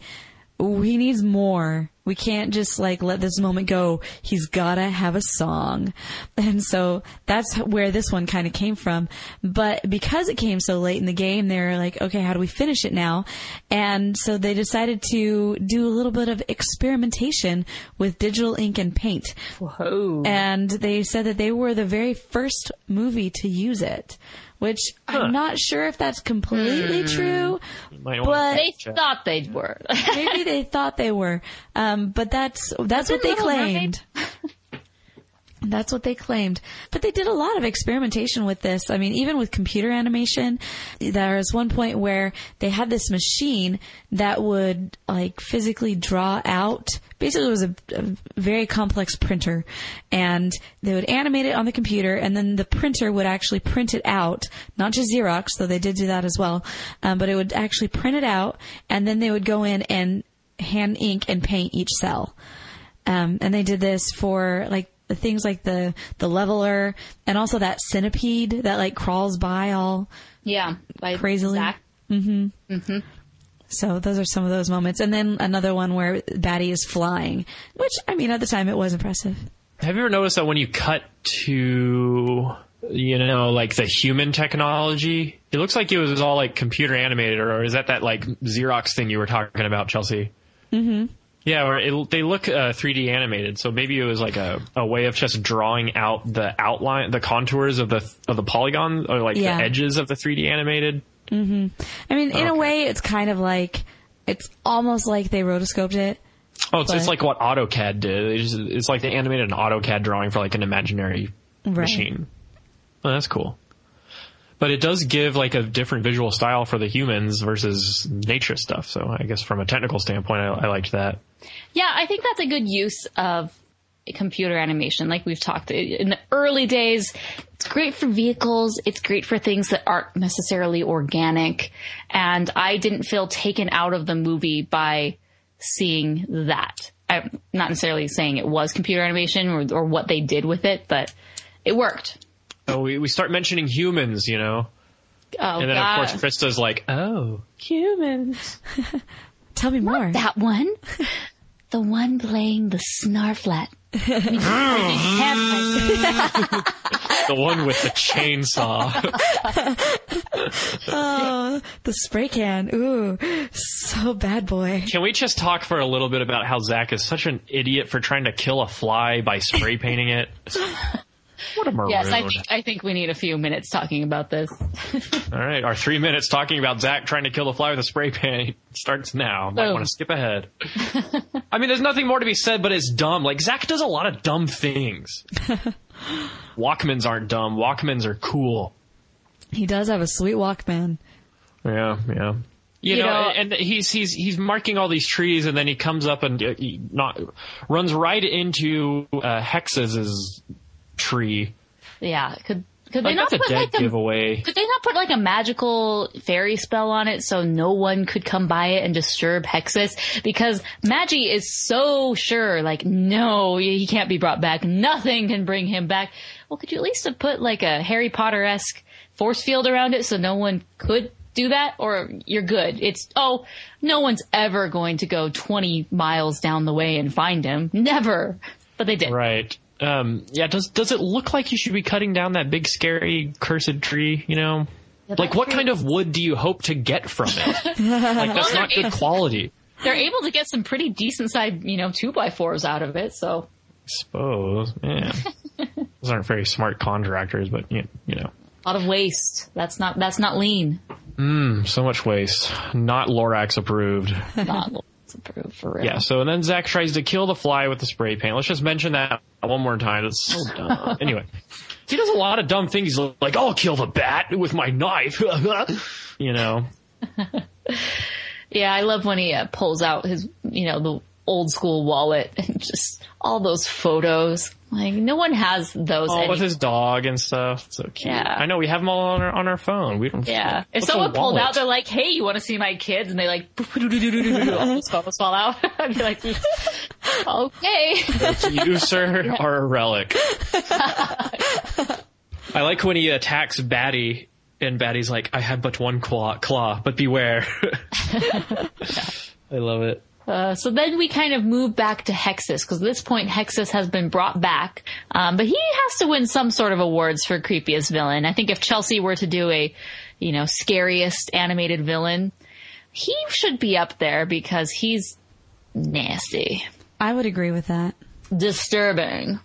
he needs more. We can't just like let this moment go. He's gotta have a song." (laughs) And so that's where this one kind of came from. But because it came so late in the game, they were like, "Okay, how do we finish it now?" And so they decided to do a little bit of experimentation with digital ink and paint Whoa. and they said that they were the very first movie to use it, which Huh. I'm not sure if that's completely true. But- They check. thought they were. Maybe they thought they were, um, but that's that's what they Little claimed. (laughs) That's what they claimed. But they did a lot of experimentation with this. I mean, even with computer animation, there was one point where they had this machine that would like physically draw out. Basically, it was a, a very complex printer and they would animate it on the computer and then the printer would actually print it out, not just Xerox, though they did do that as well. Um, but it would actually print it out and then they would go in and hand ink and paint each cell. Um, and they did this for like things like the the leveler and also that centipede that like crawls by all. yeah. By Crazily. Zak. So those are some of those moments. And then another one where Batty is flying, which I mean at the time it was impressive. Have you ever noticed that when you cut to you know like the human technology, it looks like it was all like computer animated, or is that that like Xerox thing you were talking about, Chelsea? Mm-hmm. Yeah, or it, they look uh, 3D animated, so maybe it was like a, a way of just drawing out the outline, the contours of the of the polygon, or like Yeah. the edges of the 3D animated. I mean, in a way, it's kind of like it's almost like they rotoscoped it. Oh, it's, it's But- like what AutoCAD did. Just, it's like they animated an AutoCAD drawing for like an imaginary Right. machine. Oh, that's cool. But it does give like a different visual style for the humans versus nature stuff. So I guess from a technical standpoint, I, I liked that. Yeah, I think that's a good use of computer animation. Like we've talked in the early days, it's great for vehicles. It's great for things that aren't necessarily organic. And I didn't feel taken out of the movie by seeing that. I'm not necessarily saying it was computer animation or, or what they did with it, but it worked. So we, we start mentioning humans, you know, Oh, and then God. of course Crysta's like, "Oh, humans." (laughs) Tell me more. that one. The one playing the snarfblat. (laughs) (laughs) The one with the chainsaw. Oh, the spray can. Ooh, so bad boy. Can we just talk for a little bit about how Zak is such an idiot for trying to kill a fly by spray painting it? What a maroon. Yes, I think I think we need a few minutes talking about this. (laughs) All right, our three minutes talking about Zak trying to kill the fly with a spray paint (laughs) starts now. Might Boom. want to skip ahead. (laughs) I mean, there's nothing more to be said, but it's dumb. Like Zak does a lot of dumb things. Walkmans aren't dumb. Walkmans are cool. He does have a sweet Walkman. Yeah, yeah. You, You know, know- and he's he's he's marking all these trees, and then he comes up and uh, he not runs right into uh, Hex's tree. Yeah, could could Like they not a put dead like a giveaway. could they not put like a magical fairy spell on it so no one could come by it and disturb Hexxus? Because Magi is so sure, like, no, he can't be brought back. Nothing can bring him back. Well, could you at least have put like a Harry Potter esque force field around it so no one could do that? Or you're good. It's, oh, no one's ever going to go 20 miles down the way and find him. Never. But they did. Right. Um, yeah. Does does it look like you should be cutting down that big scary cursed tree? You know, like what kind of wood do you hope to get from it? (laughs) like that's not good quality. They're able to get some pretty decent sized, you know, two by fours out of it. So suppose. Yeah. (laughs) Those aren't very smart contractors, but you, you know, a lot of waste. That's not that's not lean. Mmm. So much waste. Not Lorax approved. Not for real. Yeah. So and then Zak tries to kill the fly with the spray paint. Let's just mention that one more time. That's so dumb. anyway, he does a lot of dumb things. He's like, "I'll kill the bat with my knife." (laughs) you know. (laughs) Yeah, I love when he uh, pulls out his, you know, the old school wallet and (laughs) just all those photos. Like no one has those. Oh, any- with his dog and stuff. It's so cute. Yeah. I know we have them all on our on our phone. We don't. yeah. (laughs) If someone pulled out, they're like, "Hey, you want to see my kids?" And they like, all photos fall out. (laughs) I'd be like, "Okay." you, sir, (laughs) are a relic. I like when he attacks Batty, and Batty's like, "I have but one claw, claw but beware." I love it. Uh, so then we kind of move back to Hexxus because at this point Hexxus has been brought back, um, but he has to win some sort of awards for creepiest villain. I think if Chelsea were to do a, you know, scariest animated villain, he should be up there because he's nasty, I would agree with that. disturbing.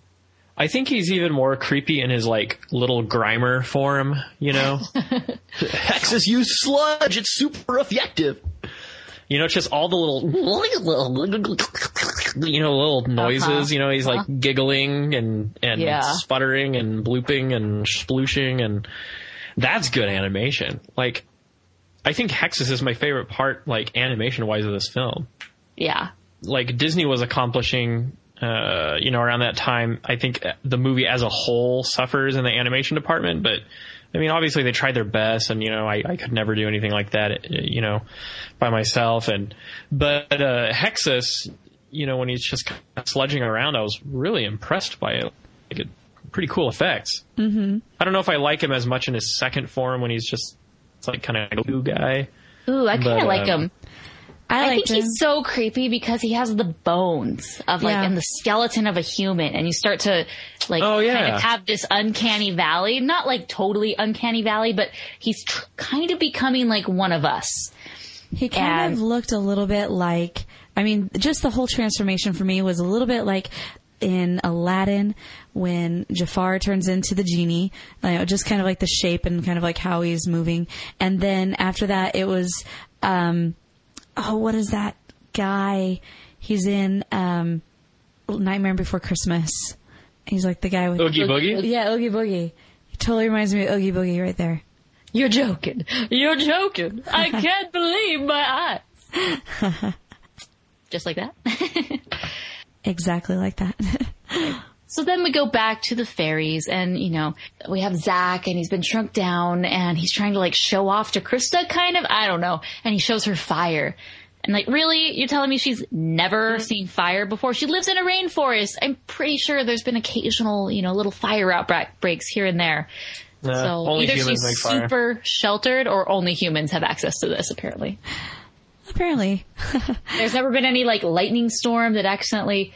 I think he's even more creepy in his like little Grimer form. You know, (laughs) Hexxus use sludge. It's super effective. You know, it's just all the little, you know, little noises. Uh-huh. You know, he's like giggling and and Yeah. sputtering and blooping and splooshing, and that's good animation. Like, I think Hexxus is my favorite part, like animation wise, of this film. Yeah. like Disney was accomplishing, uh, you know, around that time. I think the movie as a whole suffers in the animation department, but I mean, obviously they tried their best, and you know, I, I could never do anything like that, you know, by myself. And but uh, Hexxus, you know, when he's just kind of sludging around, I was really impressed by it. Like, it pretty cool effects. Mm-hmm. I don't know if I like him as much in his second form when he's just it's like kind of a goo guy. Ooh, I kind of like um, him. I, I think him. he's so creepy because he has the bones of like Yeah. and the skeleton of a human, and you start to like Oh, kind of have this uncanny valley, not like totally uncanny valley, but he's tr- kind of becoming like one of us. He kind And- of looked a little bit like, I mean, just the whole transformation for me was a little bit like in Aladdin when Jafar turns into the genie, you know, just kind of like the shape and kind of like how he's moving. And then after that, it was, um, oh, what is that guy? He's in, um, Nightmare Before Christmas. He's like the guy with, Oogie Boogie. yeah, Oogie Boogie. He totally reminds me of Oogie Boogie right there. You're joking. You're joking. I (laughs) can't believe my eyes. (laughs) Just like that. (laughs) Exactly like that. So then we go back to the fairies and, you know, we have Zak and he's been shrunk down and he's trying to like show off to Crysta kind of. I don't know. And he shows her fire. And like, really? You're telling me she's never seen fire before? She lives in a rainforest. I'm pretty sure there's been occasional, you know, little fire outbreaks here and there. Uh, so either she's super sheltered or only humans have access to this apparently. Apparently. (laughs) There's never been any like lightning storm that accidentally,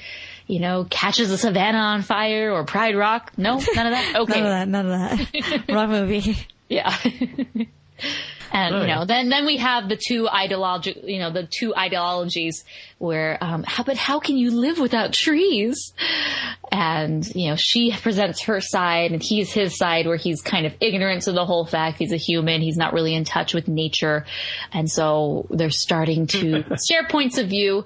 you know, catches the savannah on fire or Pride Rock. No, none of that. Okay. (laughs) None of that. None of that. (laughs) Wrong movie. Yeah. (laughs) and you know, then then we have the two ideology, you know, the two ideologies where, um, how, but how can you live without trees? And you know, she presents her side, and he's his side, where he's kind of ignorant to the whole fact he's a human. He's not really in touch with nature, and so they're starting to share points of view.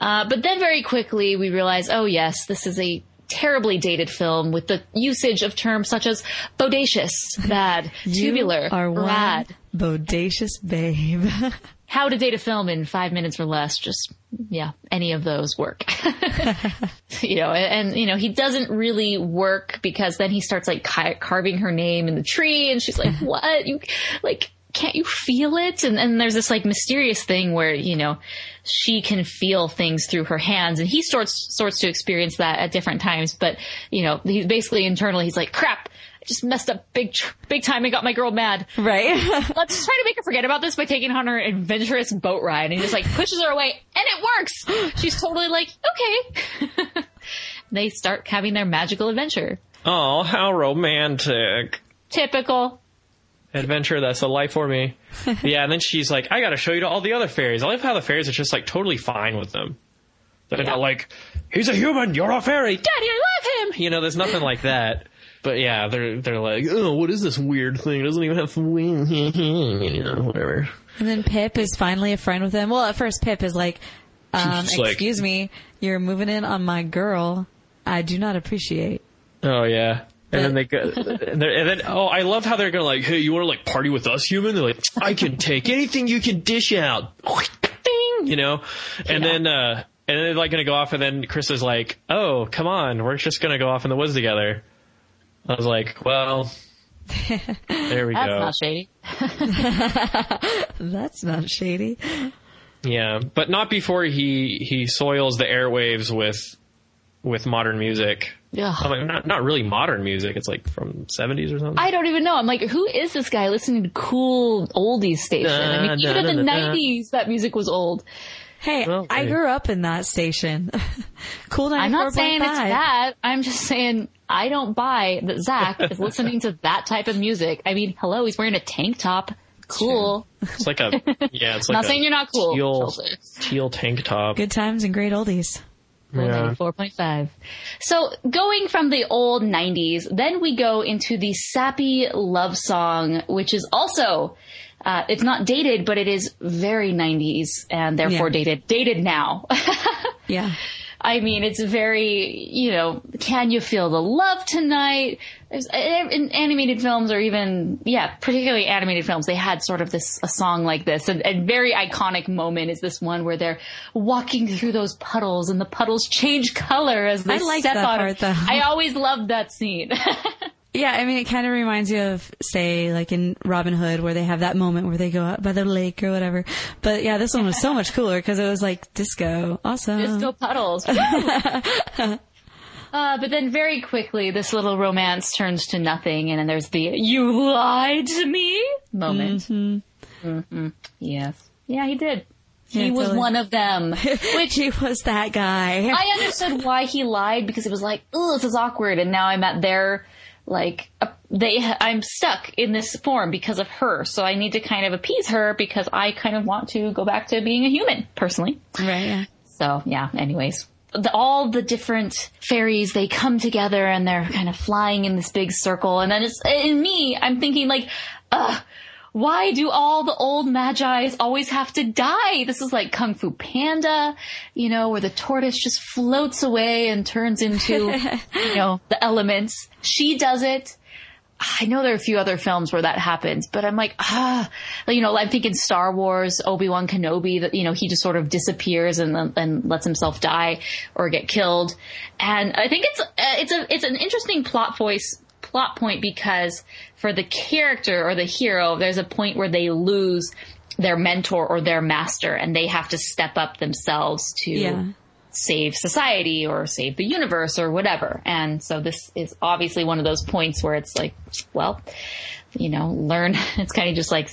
Uh, but then very quickly we realize, oh yes, this is a terribly dated film with the usage of terms such as bodacious, (laughs) bad, tubular, are rad. bodacious babe. (laughs) How to date a film in five minutes or less. Just, yeah, any of those work. (laughs) you know, and, you know, he doesn't really work because then he starts like ca- carving her name in the tree and she's like, what? You, like, can't you feel it? And, and there's this like mysterious thing where, you know, she can feel things through her hands and he starts, sorts to experience that at different times. But, you know, he's basically internally, he's like, crap, I just messed up big, big time and got my girl mad. right? (laughs) Let's try to make her forget about this by taking her on her adventurous boat ride. And he just like pushes her away and it works. (gasps) She's totally like, okay. (laughs) they start having their magical adventure. Oh, how romantic. Typical. Adventure, that's the life for me. (laughs) yeah, and then she's like, I gotta show you to all the other fairies. I love how the fairies are just like totally fine with them. They're not like, he's a human, you're a fairy, daddy, I love him! You know, there's nothing like that. But yeah, they're they're like, oh, what is this weird thing? It doesn't even have wings, (laughs) you know, whatever. And then Pip is finally a friend with him. Well, at first Pip is like, um, She's like- excuse me, you're moving in on my girl. I do not appreciate. Oh yeah. And then they go, and, and then oh, I love how they're gonna like, hey, you want to like party with us, human? They're like, I can take anything you can dish out, Ding! you know. And then uh, and then they're like gonna go off, and then Chris is like, oh, come on, we're just gonna go off in the woods together. I was like, well, there we That's (laughs) go. That's not shady. (laughs) That's not shady. Yeah, but not before he he soils the airwaves with with modern music. Ugh. I mean, not not really modern music. It's like from seventies or something. I don't even know. I'm like, who is this guy listening to cool oldies station? I mean, Da, even da, in the da, da. 90s, that music was old. Hey, Well, I grew up in that station. (laughs) cool 94.5. I'm not saying it's bad. I'm just saying I don't buy that Zak is listening to that type of music. I mean, hello, he's wearing a tank top. Cool. It's like a yeah. It's (laughs) like Not a saying you're not cool. Teal, Chelsea. teal tank top. Good times and great oldies. Yeah. 4.5. So going from the old 90s, then we go into the sappy love song, which is also, uh, it's not dated, but it is very 90s and therefore Yeah. dated, dated now. (laughs) Yeah. I mean, it's very, you know, can you feel the love tonight? There's, in animated films or even, yeah, particularly animated films, they had sort of this, a song like this. And a very iconic moment is this one where they're walking through those puddles and the puddles change color as they I like step that on part, though. I always loved that scene. (laughs) Yeah, I mean, it kind of reminds you of, say, like in Robin Hood, where they have that moment where they go out by the lake or whatever. But yeah, this one was so much cooler because it was like disco. Awesome. Disco puddles. (laughs) uh, but then very quickly, this little romance turns to nothing, and then there's the "you lied to me" moment. Mm-hmm. Yes, yeah, he did. He Yeah, was totally. one of them. (laughs) Which he was that guy. I understood why he lied because it was like, oh, this is awkward, and now I'm at their like uh, they I'm stuck in this form because of her. So I need to kind of appease her because I kind of want to go back to being a human personally. right, yeah. So yeah, anyways. The, all the different fairies, they come together and they're kind of flying in this big circle. And then it's, in me, I'm thinking like, ugh, why do all the old magi's always have to die? This is like Kung Fu Panda, you know, where the tortoise just floats away and turns into, (laughs) you know, the elements. She does it. I know there are a few other films where that happens, but I'm like, ah, you know, I'm thinking Star Wars, Obi-Wan Kenobi, that, you know, he just sort of disappears and, and lets himself die or get killed. And I think it's, uh, it's a, it's an interesting plot voice, plot point because for the character or the hero, there's a point where they lose their mentor or their master and they have to step up themselves to Yeah. save society or save the universe or whatever. And so this is obviously one of those points where it's like, well, you know, learn. (laughs) It's kind of just like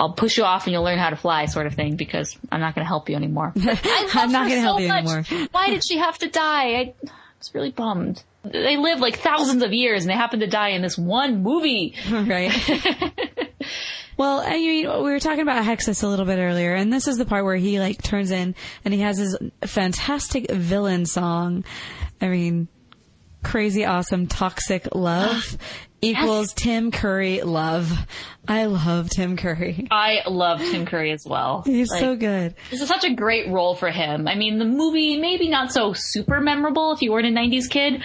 I'll push you off and you'll learn how to fly sort of thing because I'm not going to help you anymore. (laughs) I I'm not gonna help you much. anymore. Why did she have to die? I was really bummed. They live like thousands of years and they happen to die in this one movie. (laughs) right? (laughs) well, I mean, we were talking about Hexxus a little bit earlier, and this is the part where he like turns in and he has his fantastic villain song. I mean, crazy awesome toxic love (gasps) (laughs) equals Tim Curry love. I love Tim Curry. I love Tim Curry as well. He's Like, so good. This is such a great role for him. I mean, the movie maybe not so super memorable if you weren't a '90s kid,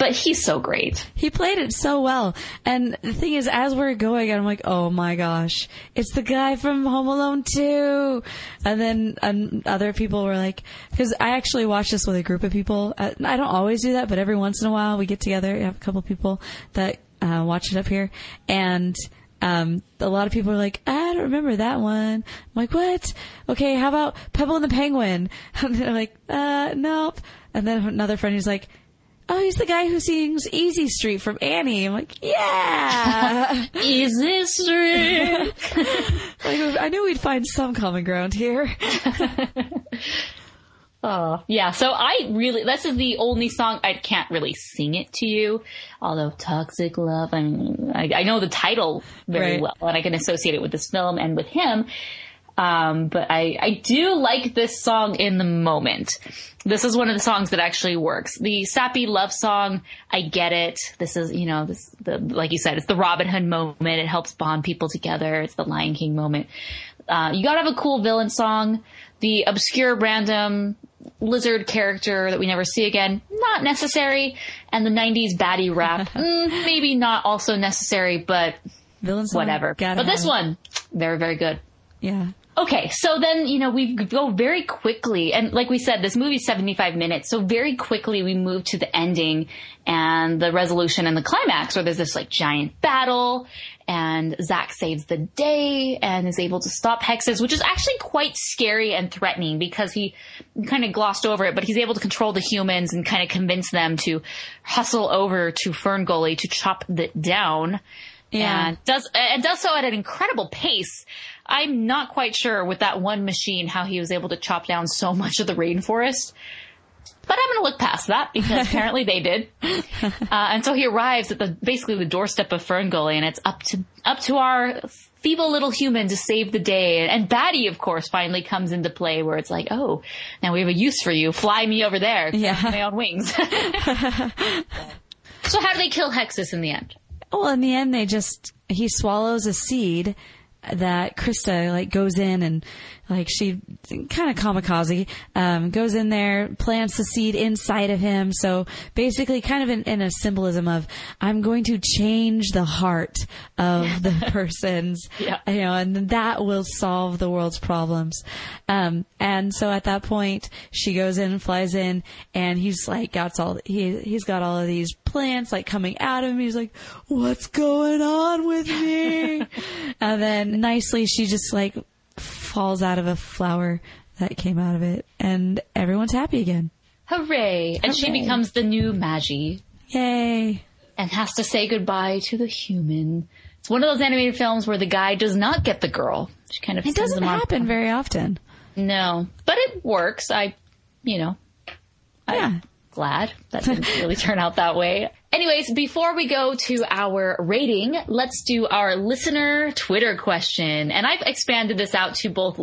but he's so great. He played it so well. And the thing is, as we're going, I'm like, oh my gosh, it's the guy from Home Alone 2. And then um, other people were like, because I actually watched this with a group of people. Uh, I don't always do that, but every once in a while we get together. We have a couple people that uh, watch it up here. And um, a lot of people are like, I don't remember that one. I'm like, what? Okay, how about Pebble and the Penguin? (laughs) And they're like, uh, nope. And then another friend who's like, oh, he's the guy who sings Easy Street from Annie. I'm like, yeah. (laughs) Easy Street! (laughs) like, I knew we'd find some common ground here. Oh, yeah. So I really, this is the only song I can't really sing it to you. Although Toxic Love, I mean, I, I know the title very Right. well and I can associate it with this film and with him. Um, but I, I do like this song in the moment. This is one of the songs that actually works. The sappy love song, I get it. This is, you know, this, the, like you said, it's the Robin Hood moment. It helps bond people together. It's the Lion King moment. Uh, you gotta have a cool villain song. The obscure random lizard character that we never see again, not necessary. And the 90s baddie rap, (laughs) mm, maybe not also necessary, but Villains whatever. But this one, very, very good. Yeah. Okay, so then, you know, we go very quickly, and like we said, this movie's 75 minutes, so very quickly we move to the ending and the resolution and the climax, where there's this like giant battle, and Zak saves the day and is able to stop Hexxus, which is actually quite scary and threatening because he kind of glossed over it, but he's able to control the humans and kind of convince them to hustle over to Ferngully to chop it down Yeah. and does and does so at an incredible pace. I'm not quite sure with that one machine how he was able to chop down so much of the rainforest. But I'm going to look past that because (laughs) apparently they did. Uh, and so he arrives at the basically the doorstep of Ferngully, and it's up to up to our feeble little human to save the day. And Batty, of course, finally comes into play, where it's like, oh, now we have a use for you. Fly me over there. Yeah. my own wings. (laughs) so how do they kill Hexxus in the end? Well, in the end, they just, he swallows a seed that Crysta, like, goes in and, like, she kind of kamikaze, um, goes in there, plants the seed inside of him. So basically, kind of in, in a symbolism of, I'm going to change the heart of (laughs) the person's, Yeah. you know, and that will solve the world's problems. Um, and so at that point, she goes in, and flies in, and he's like, got all, he, he's got all of these plants like coming out of him. He's like, what's going on with me? (laughs) and then nicely, she just like falls out of a flower that came out of it and everyone's happy again. Hooray! And she becomes the new Magi Yay. and has to say goodbye to the human. It's one of those animated films where the guy does not get the girl. She kind of It doesn't on- happen very often. No, but it works. I, you know, Yeah. I'm glad that didn't (laughs) really turn out that way. Anyways, before we go to our rating, let's do our listener Twitter question. And I've expanded this out to both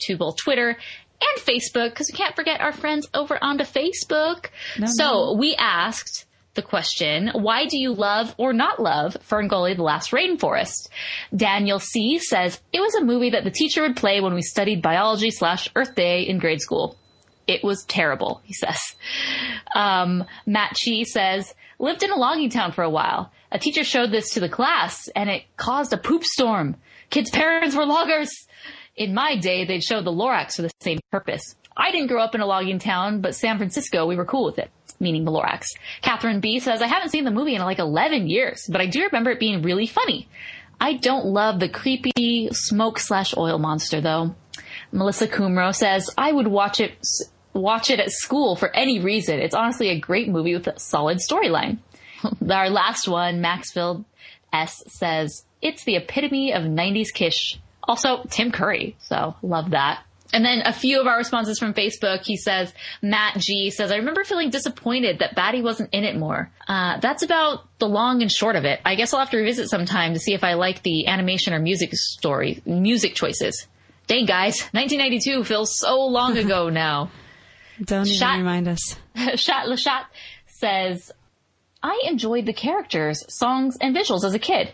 to both Twitter and Facebook because we can't forget our friends over onto Facebook. so we asked the question, why do you love or not love Ferngully the Last Rainforest? Daniel C says, it was a movie that the teacher would play when we studied biology slash Earth Day in grade school. It was terrible, he says. Um, Matt Chi says, lived in a logging town for a while. A teacher showed this to the class and it caused a poop storm. Kids' parents were loggers. In my day, they'd show the Lorax for the same purpose. I didn't grow up in a logging town, but San Francisco, we were cool with it, meaning the Lorax. Catherine B says, I haven't seen the movie in like 11 years, but I do remember it being really funny. I don't love the creepy smoke slash oil monster though. Melissa Kumro says, I would watch it, watch it at school for any reason. It's honestly a great movie with a solid storyline. (laughs) Our last one, Maxfield S says, it's the epitome of 90s kish. Also, Tim Curry. So love that. And then a few of our responses from Facebook. He says, Matt G says, I remember feeling disappointed that Batty wasn't in it more. Uh, that's about the long and short of it. I guess I'll have to revisit sometime to see if I like the animation or music story, music choices. Dang guys, 1992 feels so long (laughs) ago now. Don't even Shot- remind us. (laughs) Chat Lashat says, I enjoyed the characters, songs, and visuals as a kid.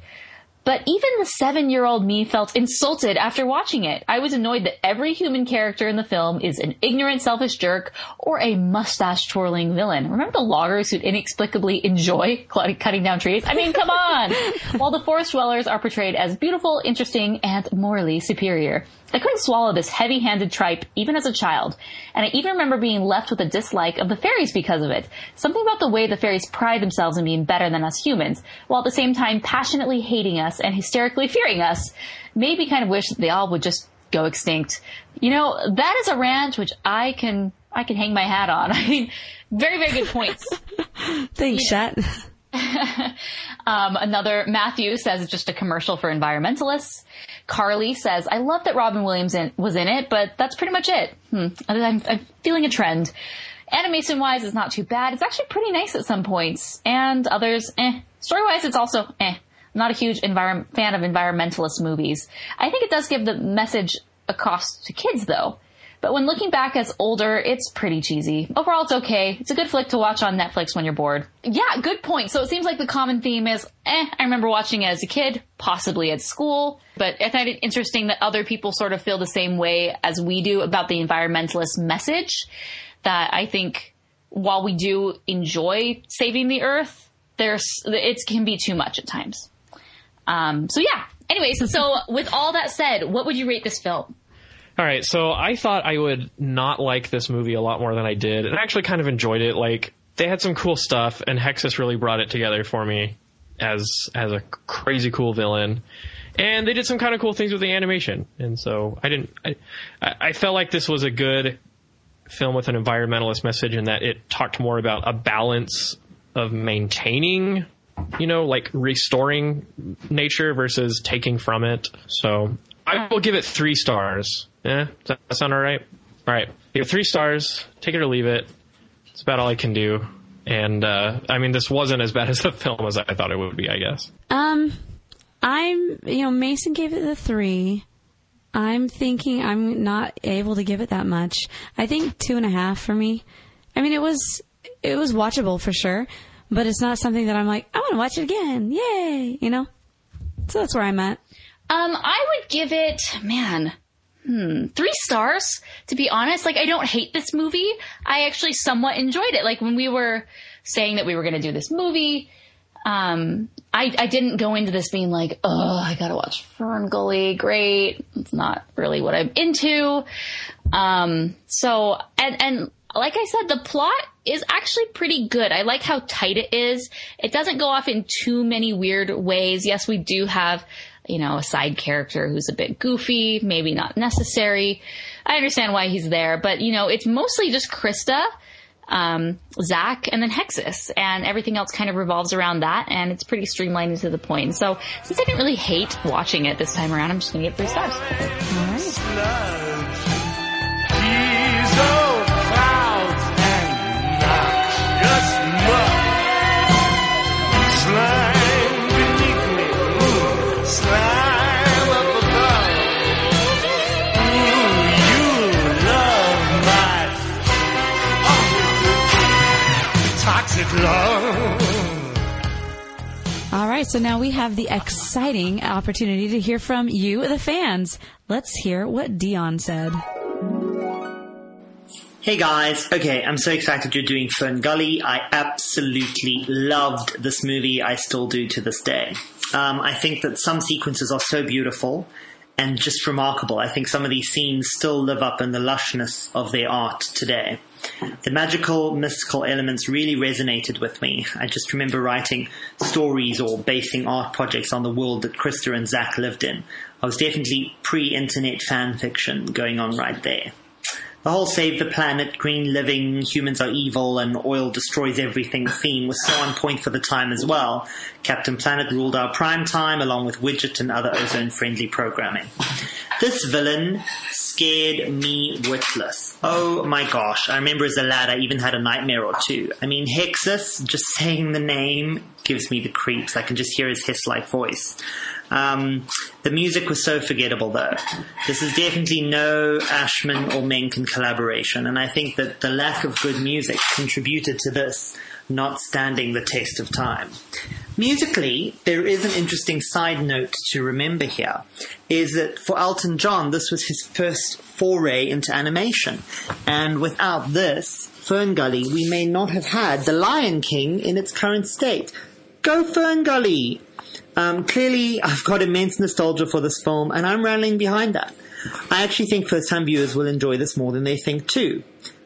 But even the seven year old me felt insulted after watching it. I was annoyed that every human character in the film is an ignorant, selfish jerk or a mustache twirling villain. Remember the loggers who inexplicably enjoy cutting down trees? I mean, come on! (laughs) While the forest dwellers are portrayed as beautiful, interesting, and morally superior. I couldn't swallow this heavy-handed tripe even as a child, and I even remember being left with a dislike of the fairies because of it. Something about the way the fairies pride themselves in being better than us humans, while at the same time passionately hating us and hysterically fearing us, made me kind of wish that they all would just go extinct. You know, that is a rant which I can I can hang my hat on. (laughs) I mean, very very good points. (laughs) Thanks, Chat. (laughs) Um, another Matthew says it's just a commercial for environmentalists. Carly says, I love that Robin Williams in, was in it, but that's pretty much it. Hmm. I'm, I'm feeling a trend. Animation wise, it's not too bad. It's actually pretty nice at some points, and others, eh. Story wise, it's also eh. Not a huge fan of environmentalist movies. I think it does give the message across to kids though. But when looking back as older, it's pretty cheesy. Overall, it's okay. It's a good flick to watch on Netflix when you're bored. Yeah, good point. So it seems like the common theme is, eh, I remember watching it as a kid, possibly at school, but I find it interesting that other people sort of feel the same way as we do about the environmentalist message. That I think while we do enjoy saving the earth, there's, it can be too much at times. Um, so yeah. Anyways, so (laughs) with all that said, what would you rate this film? All right, so I thought I would not like this movie a lot more than I did, and I actually kind of enjoyed it. Like they had some cool stuff, and Hexxus really brought it together for me as as a crazy cool villain. And they did some kind of cool things with the animation, and so I didn't. I, I I felt like this was a good film with an environmentalist message, in that it talked more about a balance of maintaining, you know, like restoring nature versus taking from it. So I will give it three stars. Yeah, does that sound all right? All right, three stars. Take it or leave it. It's about all I can do. And uh, I mean, this wasn't as bad as the film as I thought it would be. I guess. Um, I'm, you know, Mason gave it the three. I'm thinking I'm not able to give it that much. I think two and a half for me. I mean, it was, it was watchable for sure, but it's not something that I'm like, I want to watch it again. Yay! You know? So that's where I'm at. Um, I would give it, man, hmm, three stars. To be honest, like I don't hate this movie. I actually somewhat enjoyed it. Like when we were saying that we were going to do this movie, um, I, I didn't go into this being like, oh, I gotta watch Fern Gully. Great. It's not really what I'm into. Um, so, and, and like I said, the plot is actually pretty good. I like how tight it is. It doesn't go off in too many weird ways. Yes, we do have, you know, a side character who's a bit goofy, maybe not necessary. I understand why he's there, but you know, it's mostly just Crysta, um, Zak, and then Hexxus, and everything else kind of revolves around that, and it's pretty streamlined and to the point. So, since I didn't really hate watching it this time around, I'm just gonna give three stars. All right. All right, so now we have the exciting opportunity to hear from you, the fans. Let's hear what Dion said. Hey guys, okay, I'm so excited you're doing Fern Gully. I absolutely loved this movie. I still do to this day. Um, I think that some sequences are so beautiful and just remarkable. I think some of these scenes still live up in the lushness of their art today. The magical, mystical elements really resonated with me. I just remember writing stories or basing art projects on the world that Crysta and Zak lived in. I was definitely pre-internet fan fiction going on right there. The whole save the planet, green living, humans are evil, and oil destroys everything theme was so on point for the time as well. Captain Planet ruled our prime time along with Widget and other ozone friendly programming. This villain scared me witless. Oh my gosh. I remember as a lad I even had a nightmare or two. I mean, Hexxus, just saying the name gives me the creeps. I can just hear his hiss-like voice. Um, the music was so forgettable though. This is definitely no Ashman or Menken collaboration, and I think that the lack of good music contributed to this not standing the test of time. Musically, there is an interesting side note to remember here, is that for Elton John, this was his first foray into animation. And without this, Ferngully, we may not have had The Lion King in its current state. Go Ferngully! Um, clearly, I've got immense nostalgia for this film, and I'm rallying behind that. I actually think first-time viewers will enjoy this more than they think too.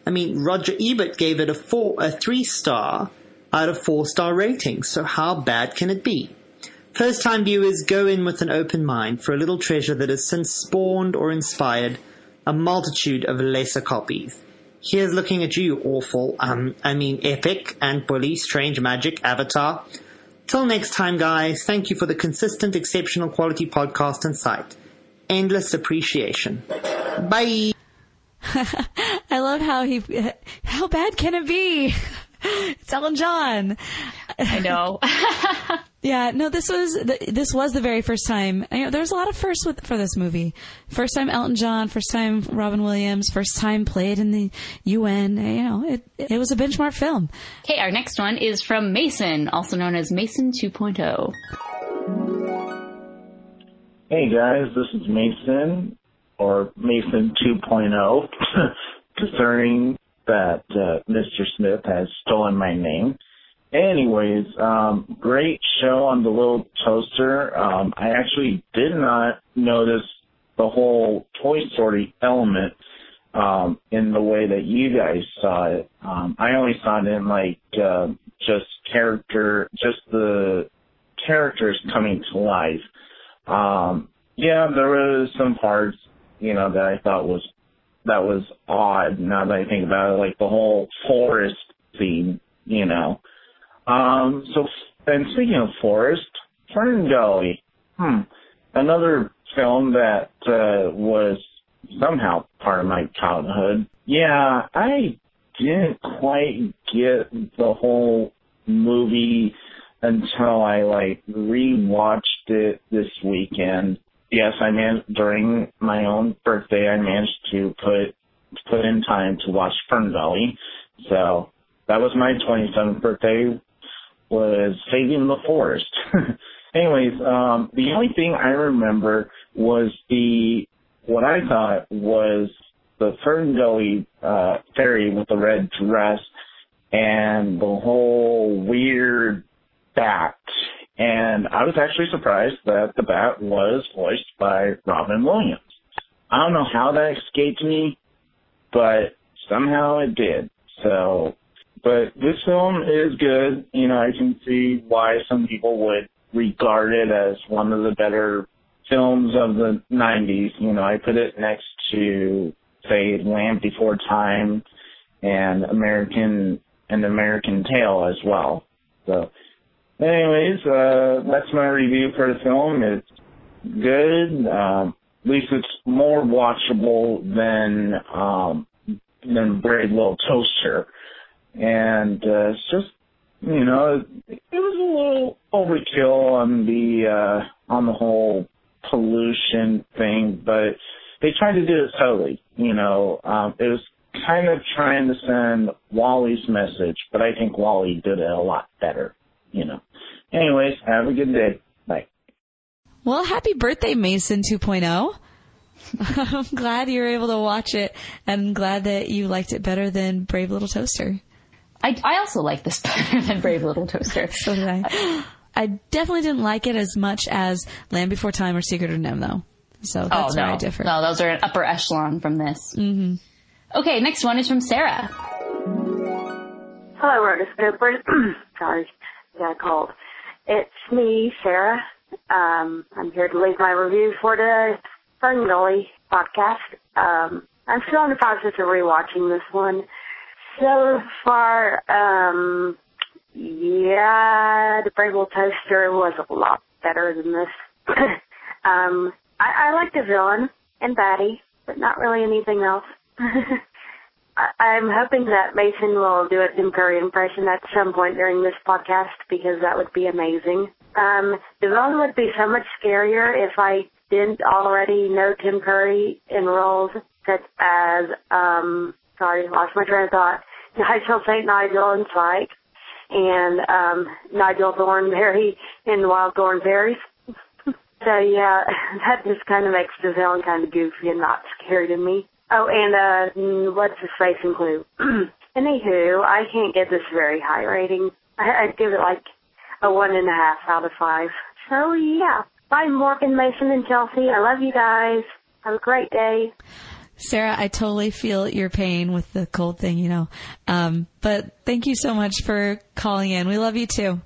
I mean, Roger Ebert gave it a four, a three-star out of four-star ratings, so how bad can it be? First-time viewers go in with an open mind for a little treasure that has since spawned or inspired a multitude of lesser copies. Here's looking at you, awful, um, I mean, epic, Ant Bully, strange magic, avatar. Till next time, guys, thank you for the consistent, exceptional quality podcast and site. Endless appreciation. Bye! (laughs) I love how he, how bad can it be? (laughs) It's Elton John. I know. (laughs) Yeah, no, this was this was the very first time. You know, there was a lot of firsts with, for this movie. First time Elton John, first time Robin Williams, first time played in the UN. You know, it it was a benchmark film. Okay, our next one is from Mason, also known as Mason oh. 2.0. Hey guys, this is Mason, or Mason 2.0, (laughs) concerning that uh, Mr. Smith has stolen my name. Anyways, um, great show on the little toaster. Um, I actually did not notice the whole Toy Story element um, in the way that you guys saw it. Um, I only saw it in like uh, just character, just the characters coming to life. Um, yeah, there was some parts, you know, that I thought was that was odd. Now that I think about it, like the whole forest scene, you know. Um, so, and speaking of forest, Fern Gully, hmm, another film that uh, was somehow part of my childhood. Yeah, I didn't quite get the whole movie until I like rewatched it this weekend. Yes, I managed during my own birthday. I managed to put put in time to watch Fern Gully. So that was my 27th birthday was saving the forest. (laughs) Anyways, um, the only thing I remember was the what I thought was the Fern Gully uh, fairy with the red dress and the whole weird bat. And I was actually surprised that the bat was voiced by Robin Williams. I don't know how that escaped me, but somehow it did. So but this film is good. You know, I can see why some people would regard it as one of the better films of the 90s. You know, I put it next to, say, Land Before Time and American, and American Tail as well. So, anyways, uh, that's my review for the film. It's good. Um, at least it's more watchable than, um, than Brave Little Toaster and uh, it's just you know it, it was a little overkill on the uh, on the whole pollution thing, but they tried to do it subtly. You know, um, it was kind of trying to send WALL-E's message, but I think Wally did it a lot better. You know. Anyways, have a good day. Bye. Well, happy birthday, Mason 2.0. (laughs) I'm glad you were able to watch it and glad that you liked it better than Brave Little Toaster. I, I also like this (laughs) better than Brave Little Toaster. (laughs) so did I. (gasps) I definitely didn't like it as much as Land Before Time or Secret of NIMH, though. So that's oh, no. where I differ. No, those are an upper echelon from this. Mm-hmm. Okay, next one is from Sarah. Hello, Rhoda Scoopers. (clears throat) Got cold. It's me, Sarah. Um, I'm here to leave my review for the Fern Gully podcast. Um, I'm still in the process of rewatching this one. So far, um, yeah, the Brave Toaster was a lot better than this. (coughs) um, I, I like the villain and Batty, but not really anything else. (laughs) I'm hoping that Mason will do a Tim Curry impression at some point during this podcast because that would be amazing. Um, the villain would be so much scarier if I didn't already know Tim Curry in roles such as, um, sorry, lost my train of thought, Nigel St. Nigel and Spike, and um, Nigel Thornberry in Wild Thornberries. (laughs) so yeah, (laughs) that just kind of makes the villain kind of goofy and not scary to me. Oh, and uh, what's his face in Clue? (clears throat) Anywho, I can't give this very high rating. I, I'd give it like a one and a half out of five. So yeah, bye Morgan, Mason, and Chelsea. I love you guys. Have a great day. Sarah, I totally feel your pain with the cold thing, you know. Um, but thank you so much for calling in. We love you too.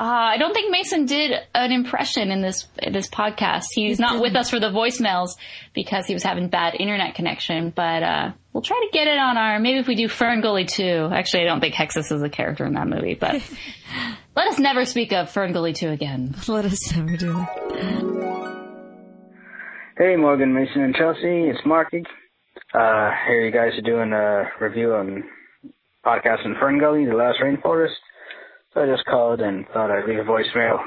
Uh, I don't think Mason did an impression in this in this podcast. He's not with us for the voicemails because he was having bad internet connection. But uh, we'll try to get it on our. Maybe if we do Fern Gully two. Actually, I don't think Hexxus is a character in that movie. But (laughs) let us never speak of Fern Gully two again. Let us never do it. Hey, Morgan, Mason, and Chelsea. It's Marky. Uh, here you guys are doing a review on podcast in Fern Gully, The Last Rainforest. So I just called and thought I'd leave a voicemail.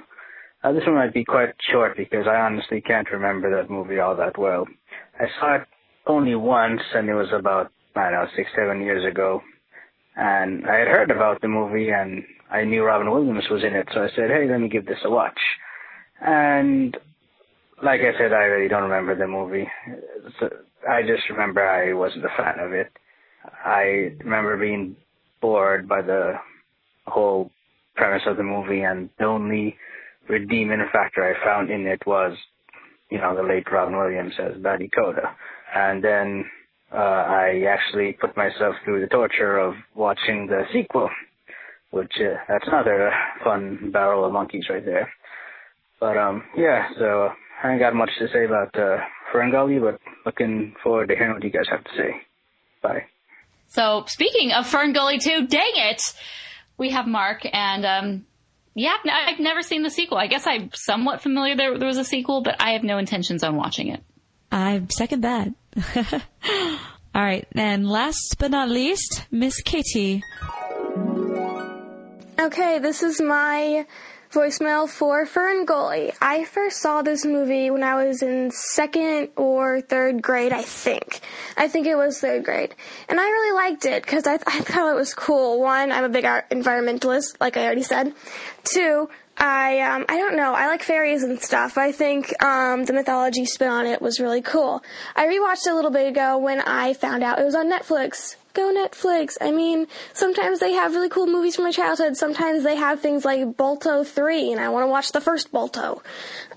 Uh, this one might be quite short because I honestly can't remember that movie all that well. I saw it only once and it was about, I don't know, six, seven years ago. And I had heard about the movie and I knew Robin Williams was in it, so I said, hey, let me give this a watch. And like I said, I really don't remember the movie. So I just remember I wasn't a fan of it. I remember being bored by the whole premise of the movie, and the only redeeming factor I found in it was, you know, the late Robin Williams as Batty Koda. And then uh, I actually put myself through the torture of watching the sequel, which uh, that's another fun barrel of monkeys right there. But um, yeah, so I ain't got much to say about uh, Fern Gully, but looking forward to hearing what you guys have to say. Bye. So speaking of Ferngully 2, dang it, we have Mark and um, yeah, I've never seen the sequel. I guess I'm somewhat familiar there, there was a sequel, but I have no intentions on watching it. I second that. (laughs) All right, and last but not least, Miss Katie. Okay, this is my voicemail for Fern Gully. I first saw this movie when I was in second or third grade, I think. I think it was third grade. And I really liked it because I, I thought it was cool. One, I'm a big environmentalist, like I already said. Two, I um I don't know. I like fairies and stuff. I think um the mythology spin on it was really cool. I rewatched it a little bit ago when I found out it was on Netflix. Go Netflix. I mean, sometimes they have really cool movies from my childhood. Sometimes they have things like Balto 3 and I want to watch the first Balto.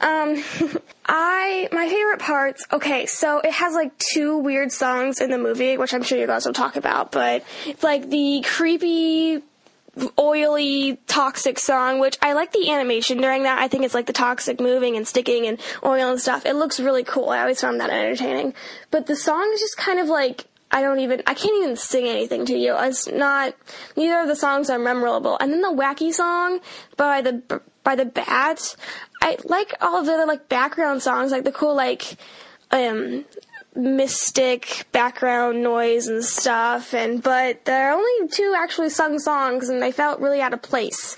Um (laughs) I my favorite parts. Okay, so it has like two weird songs in the movie, which I'm sure you guys will talk about, but it's like the creepy oily toxic song which i like the animation during that i think it's like the toxic moving and sticking and oil and stuff it looks really cool i always found that entertaining but the song is just kind of like I don't even, I can't even sing anything to you. It's not, neither of the songs are memorable. And then the wacky song by the, by the Bats, I like all of the other like background songs, like the cool like, um, mystic background noise and stuff. And but there are only two actually sung songs and they felt really out of place.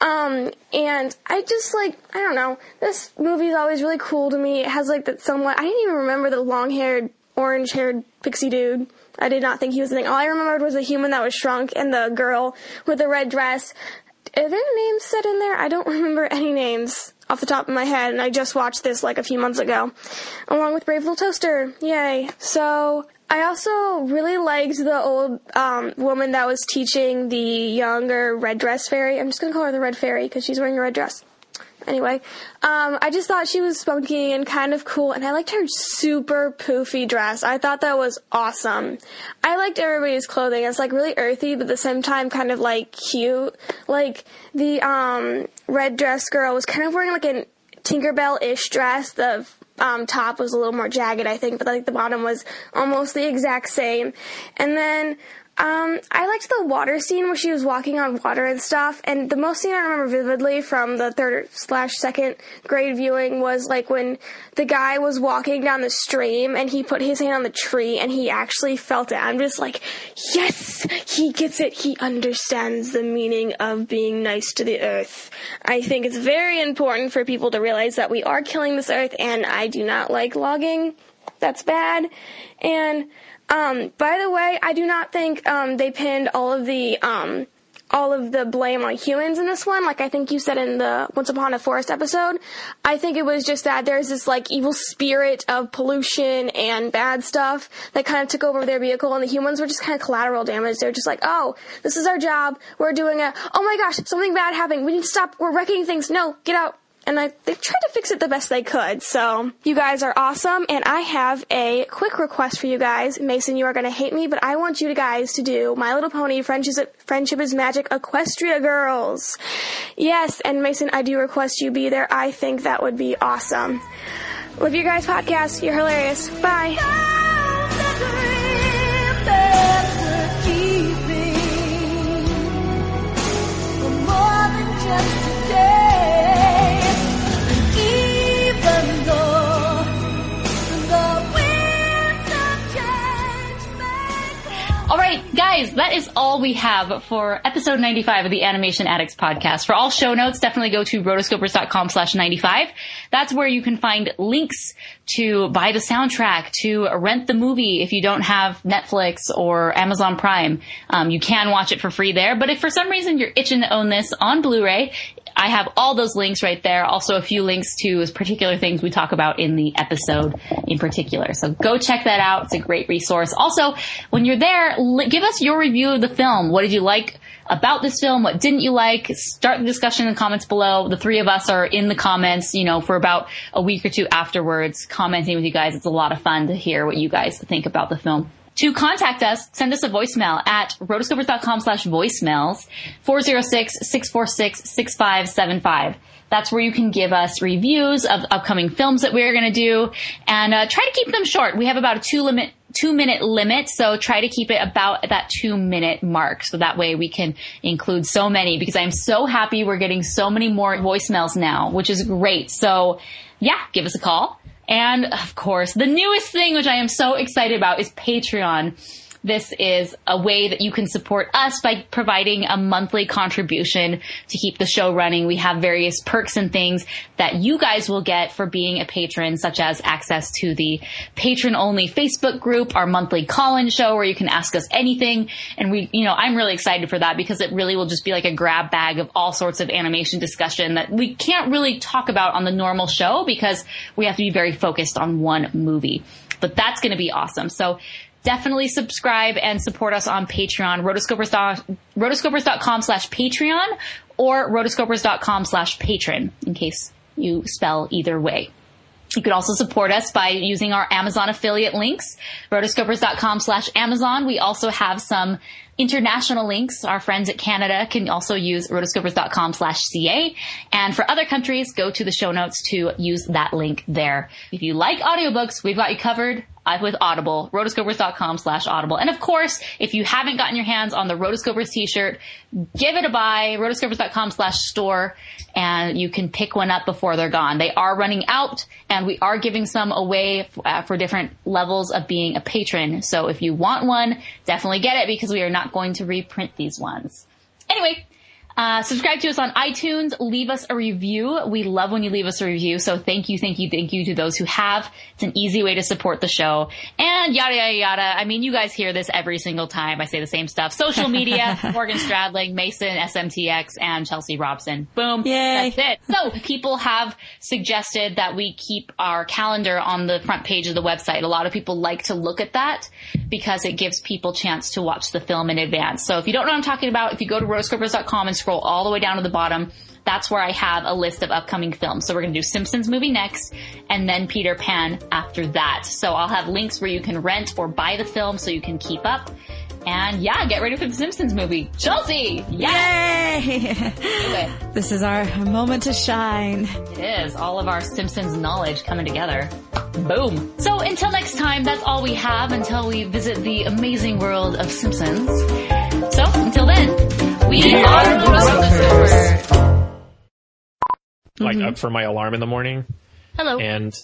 Um and i just like i don't know. This movie is always really cool to me. It has like that somewhat i didn't even remember the long haired orange haired pixie dude i did not think he was the thing all i remembered was the human that was shrunk and the girl with the red dress are there names said in there i don't (laughs) remember any names off the top of my head, and I just watched this like a few months ago, along with Brave Little Toaster. Yay! So I also really liked the old um, woman that was teaching the younger red dress fairy. I'm just gonna call her the red fairy because she's wearing a red dress. Anyway, um, I just thought she was spunky and kind of cool, and I liked her super poofy dress. I thought that was awesome. I liked everybody's clothing. It's like really earthy, but at the same time kind of like cute. Like the um, red dress girl was kind of wearing like a Tinkerbell-ish dress. The um, top was a little more jagged, I think, but like the bottom was almost the exact same. And then um, I liked the water scene where she was walking on water and stuff. And the most scene I remember vividly from the third slash second grade viewing was like when the guy was walking down the stream and he put his hand on the tree and he actually felt it. I'm just like, yes, he gets it. He understands the meaning of being nice to the earth. I think it's very important for people to realize that we are killing this earth and I do not like logging. That's bad. And um, by the way, I do not think um, they pinned all of the um, all of the blame on humans in this one. Like I think you said in the Once Upon a Forest episode. I think it was just that there's this like evil spirit of pollution and bad stuff that kind of took over their vehicle, and the humans were just kind of collateral damage. They're just like, oh, this is our job. We're doing it. Oh my gosh, something bad happened. We need to stop. We're wrecking things. No, get out and I, they tried to fix it the best they could. So you guys are awesome, and I have a quick request for you guys. Mason, you are to hate me, but I want you guys to do My Little Pony Friendship is, Friendship is Magic Equestria Girls. Yes, and Mason, I do request you be there. I think that would be awesome. Love you guys podcast. You're hilarious. Bye. All right, guys, that is all we have for episode 95 of the Animation Addicts podcast. For all show notes, definitely go to rotoscopers.com slash 95. That's where you can find links to buy the soundtrack, to rent the movie if you don't have Netflix or Amazon Prime. Um, you can watch it for free there, but if for some reason you're itching to own this on Blu-ray, I have all those links right there. Also a few links to particular things we talk about in the episode in particular. So go check that out. It's a great resource. Also, when you're there, give us your review of the film. What did you like about this film? What didn't you like? Start the discussion in the comments below. The three of us are in the comments, you know, for about a week or two afterwards, commenting with you guys. It's a lot of fun to hear what you guys think about the film. To contact us, send us a voicemail at rotoscopers.com slash voicemails, 406-646-6575. That's where you can give us reviews of upcoming films that we're going to do and uh, try to keep them short. We have about a two limit, two minute limit, so try to keep it about that two minute mark. So that way we can include so many because I'm so happy we're getting so many more voicemails now, which is great. So yeah, give us a call. And of course, the newest thing, which I am so excited about, is Patreon. This is a way that you can support us by providing a monthly contribution to keep the show running. We have various perks and things that you guys will get for being a patron, such as access to the patron only Facebook group, our monthly call-in show where you can ask us anything. And we, you know, I'm really excited for that because it really will just be like a grab bag of all sorts of animation discussion that we can't really talk about on the normal show because we have to be very focused on one movie. But that's going to be awesome. So definitely subscribe and support us on Patreon, rotoscopers, rotoscopers.com slash Patreon or rotoscopers.com slash patron in case you spell either way. You could also support us by using our Amazon affiliate links, rotoscopers.com slash Amazon. We also have some international links. Our friends at Canada can also use rotoscopers.com slash CA. And for other countries, go to the show notes to use that link there. If you like audiobooks, we've got you covered with Audible, rotoscopers.com slash audible. And of course, if you haven't gotten your hands on the Rotoscopers t-shirt, give it a buy, rotoscopers.com slash store, and you can pick one up before they're gone. They are running out, and we are giving some away uh, for different levels of being a patron. So if you want one, definitely get it because we are not going to reprint these ones. Anyway, uh, subscribe to us on iTunes. Leave us a review. We love when you leave us a review. So thank you, thank you, thank you to those who have. It's an easy way to support the show. And yada, yada, yada. I mean, you guys hear this every single time I say the same stuff. Social media, (laughs) Morgan Stradling, Mason, SMTX, and Chelsea Robson. Boom. Yay. That's it. So people have suggested that we keep our calendar on the front page of the website. A lot of people like to look at that because it gives people chance to watch the film in advance. So if you don't know what I'm talking about, if you go to rotoscopers.com and scroll all the way down to the bottom, that's where I have a list of upcoming films. So we're going to do Simpsons movie next and then Peter Pan after that. So I'll have links where you can rent or buy the film so you can keep up. And yeah, get ready for the Simpsons movie. Chelsea! Yes! Yay! (laughs) this is our moment to shine. It is. All of our Simpsons knowledge coming together. Boom. So until next time, that's all we have until we visit the amazing world of Simpsons. So until then, we, We are are uh, the the Rover. Mm-hmm. Like up for my alarm in the morning. Hello. And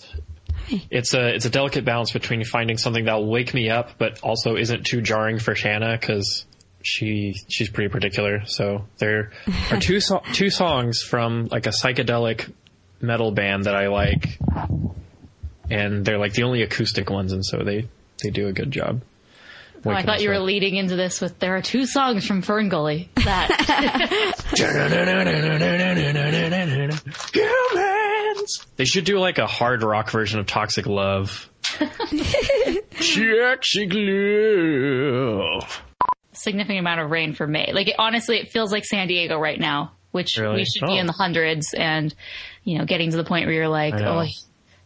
it's a it's a delicate balance between finding something that'll wake me up, but also isn't too jarring for Shanna because she she's pretty particular. So there (laughs) are two so- two songs from like a psychedelic metal band that I like, and they're like the only acoustic ones, and so they they do a good job. Oh, I thought us you were leading into this with there are two songs from Ferngully That Humans. They should do like a hard rock version of Toxic Love. Toxic Love. significant amount of rain for May. Like it, honestly, it feels like San Diego right now, which Really? we should be Oh. in the hundreds and you know getting to the point where you're like, oh,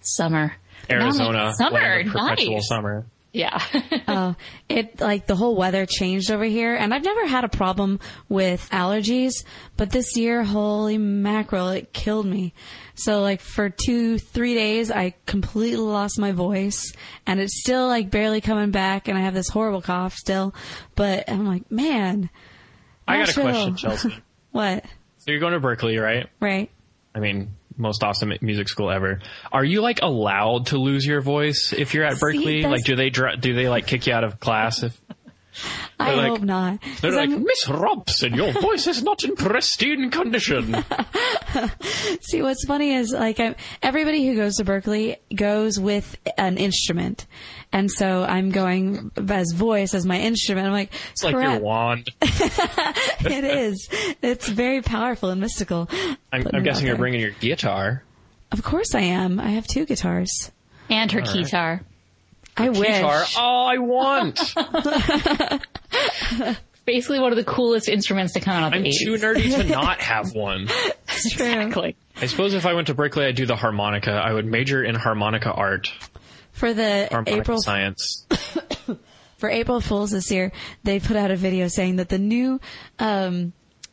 summer. Now I'm like, Arizona. summer, land perpetual nice. summer. Yeah. (laughs) oh, it like the whole weather changed over here, and I've never had a problem with allergies, but this year, holy mackerel, it killed me. So like for two, three days, I completely lost my voice, and it's still like barely coming back, and I have this horrible cough still. But I'm like, man, I got a question, Chelsea. (laughs) what? So you're going to Berkeley, right? Right? I mean, most awesome music school ever. Are you like allowed to lose your voice if you're at Berklee? like, do they dr- do they like kick you out of class if I like- hope not. they're 'Cause like I'm- Miss Robson, your (laughs) voice is not in pristine condition? (laughs) See, what's funny is like I, everybody who goes to Berklee goes with an instrument, and so I'm going as voice as my instrument. I'm like, It's like your wand. (laughs) it is. It's very powerful and mystical. I'm, I'm guessing you're bringing your guitar. Of course I am. I have two guitars. and her All right. Guitar. I wish. Guitar. Oh, I want. (laughs) Basically one of the coolest instruments to come out of I'm the 80s. too nerdy to not (laughs) have one. exactly. I suppose if I went to Berklee, I'd do the harmonica. I would major in harmonica art, For the harmonica April science. (coughs) for April Fools this year, they put out a video saying that the new um,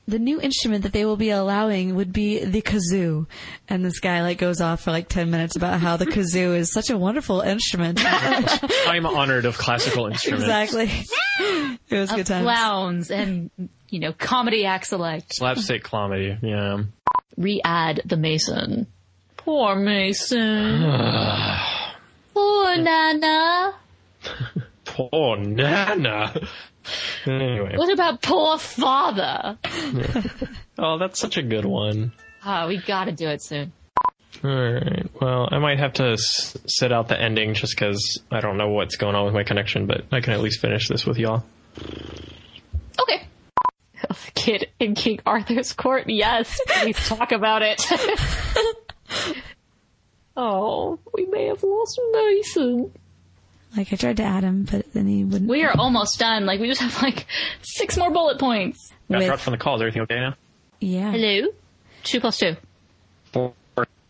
the new instrument that they will be allowing would be the kazoo. And this guy like goes off for like ten minutes about how the kazoo is such a wonderful instrument. (laughs) I'm honored of classical instruments. exactly. It was Of good times. clowns and, you know, comedy acts alike. Slapstick comedy. Yeah. Re-add the Mason. Poor Mason. (sighs) Poor Nana. (laughs) Poor Nana. Anyway. What about poor father? (laughs) Oh, that's such a good one. Ah, we gotta do it soon. Alright. Well, I might have to s- sit out the ending just because I don't know what's going on with my connection, but I can at least finish this with y'all. Okay. (laughs) Kid in King Arthur's court, yes. Please talk about it. (laughs) oh, we may have lost Mason. Like I tried to add him, but then he wouldn't. We are almost done. Like, we just have like six more bullet points. Got With- dropped from the call. Is everything okay now? Yeah. Hello? Two plus two. Four.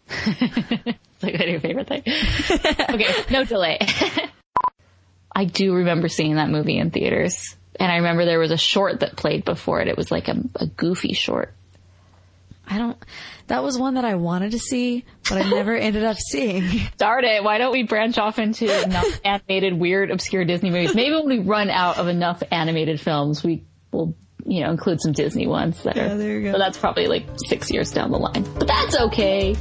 It's (laughs) like your favorite thing. (laughs) okay, no delay. (laughs) I do remember seeing that movie in theaters. And I remember there was a short that played before it. It was like a, a goofy short. I don't. That was one that I wanted to see, but I never (laughs) ended up seeing. Darn it, why don't we branch off into enough (laughs) animated, weird, obscure Disney movies? Maybe when we run out of enough animated films, we will, you know, include some Disney ones that Yeah, are, there you go. but that's probably like six years down the line. But that's okay.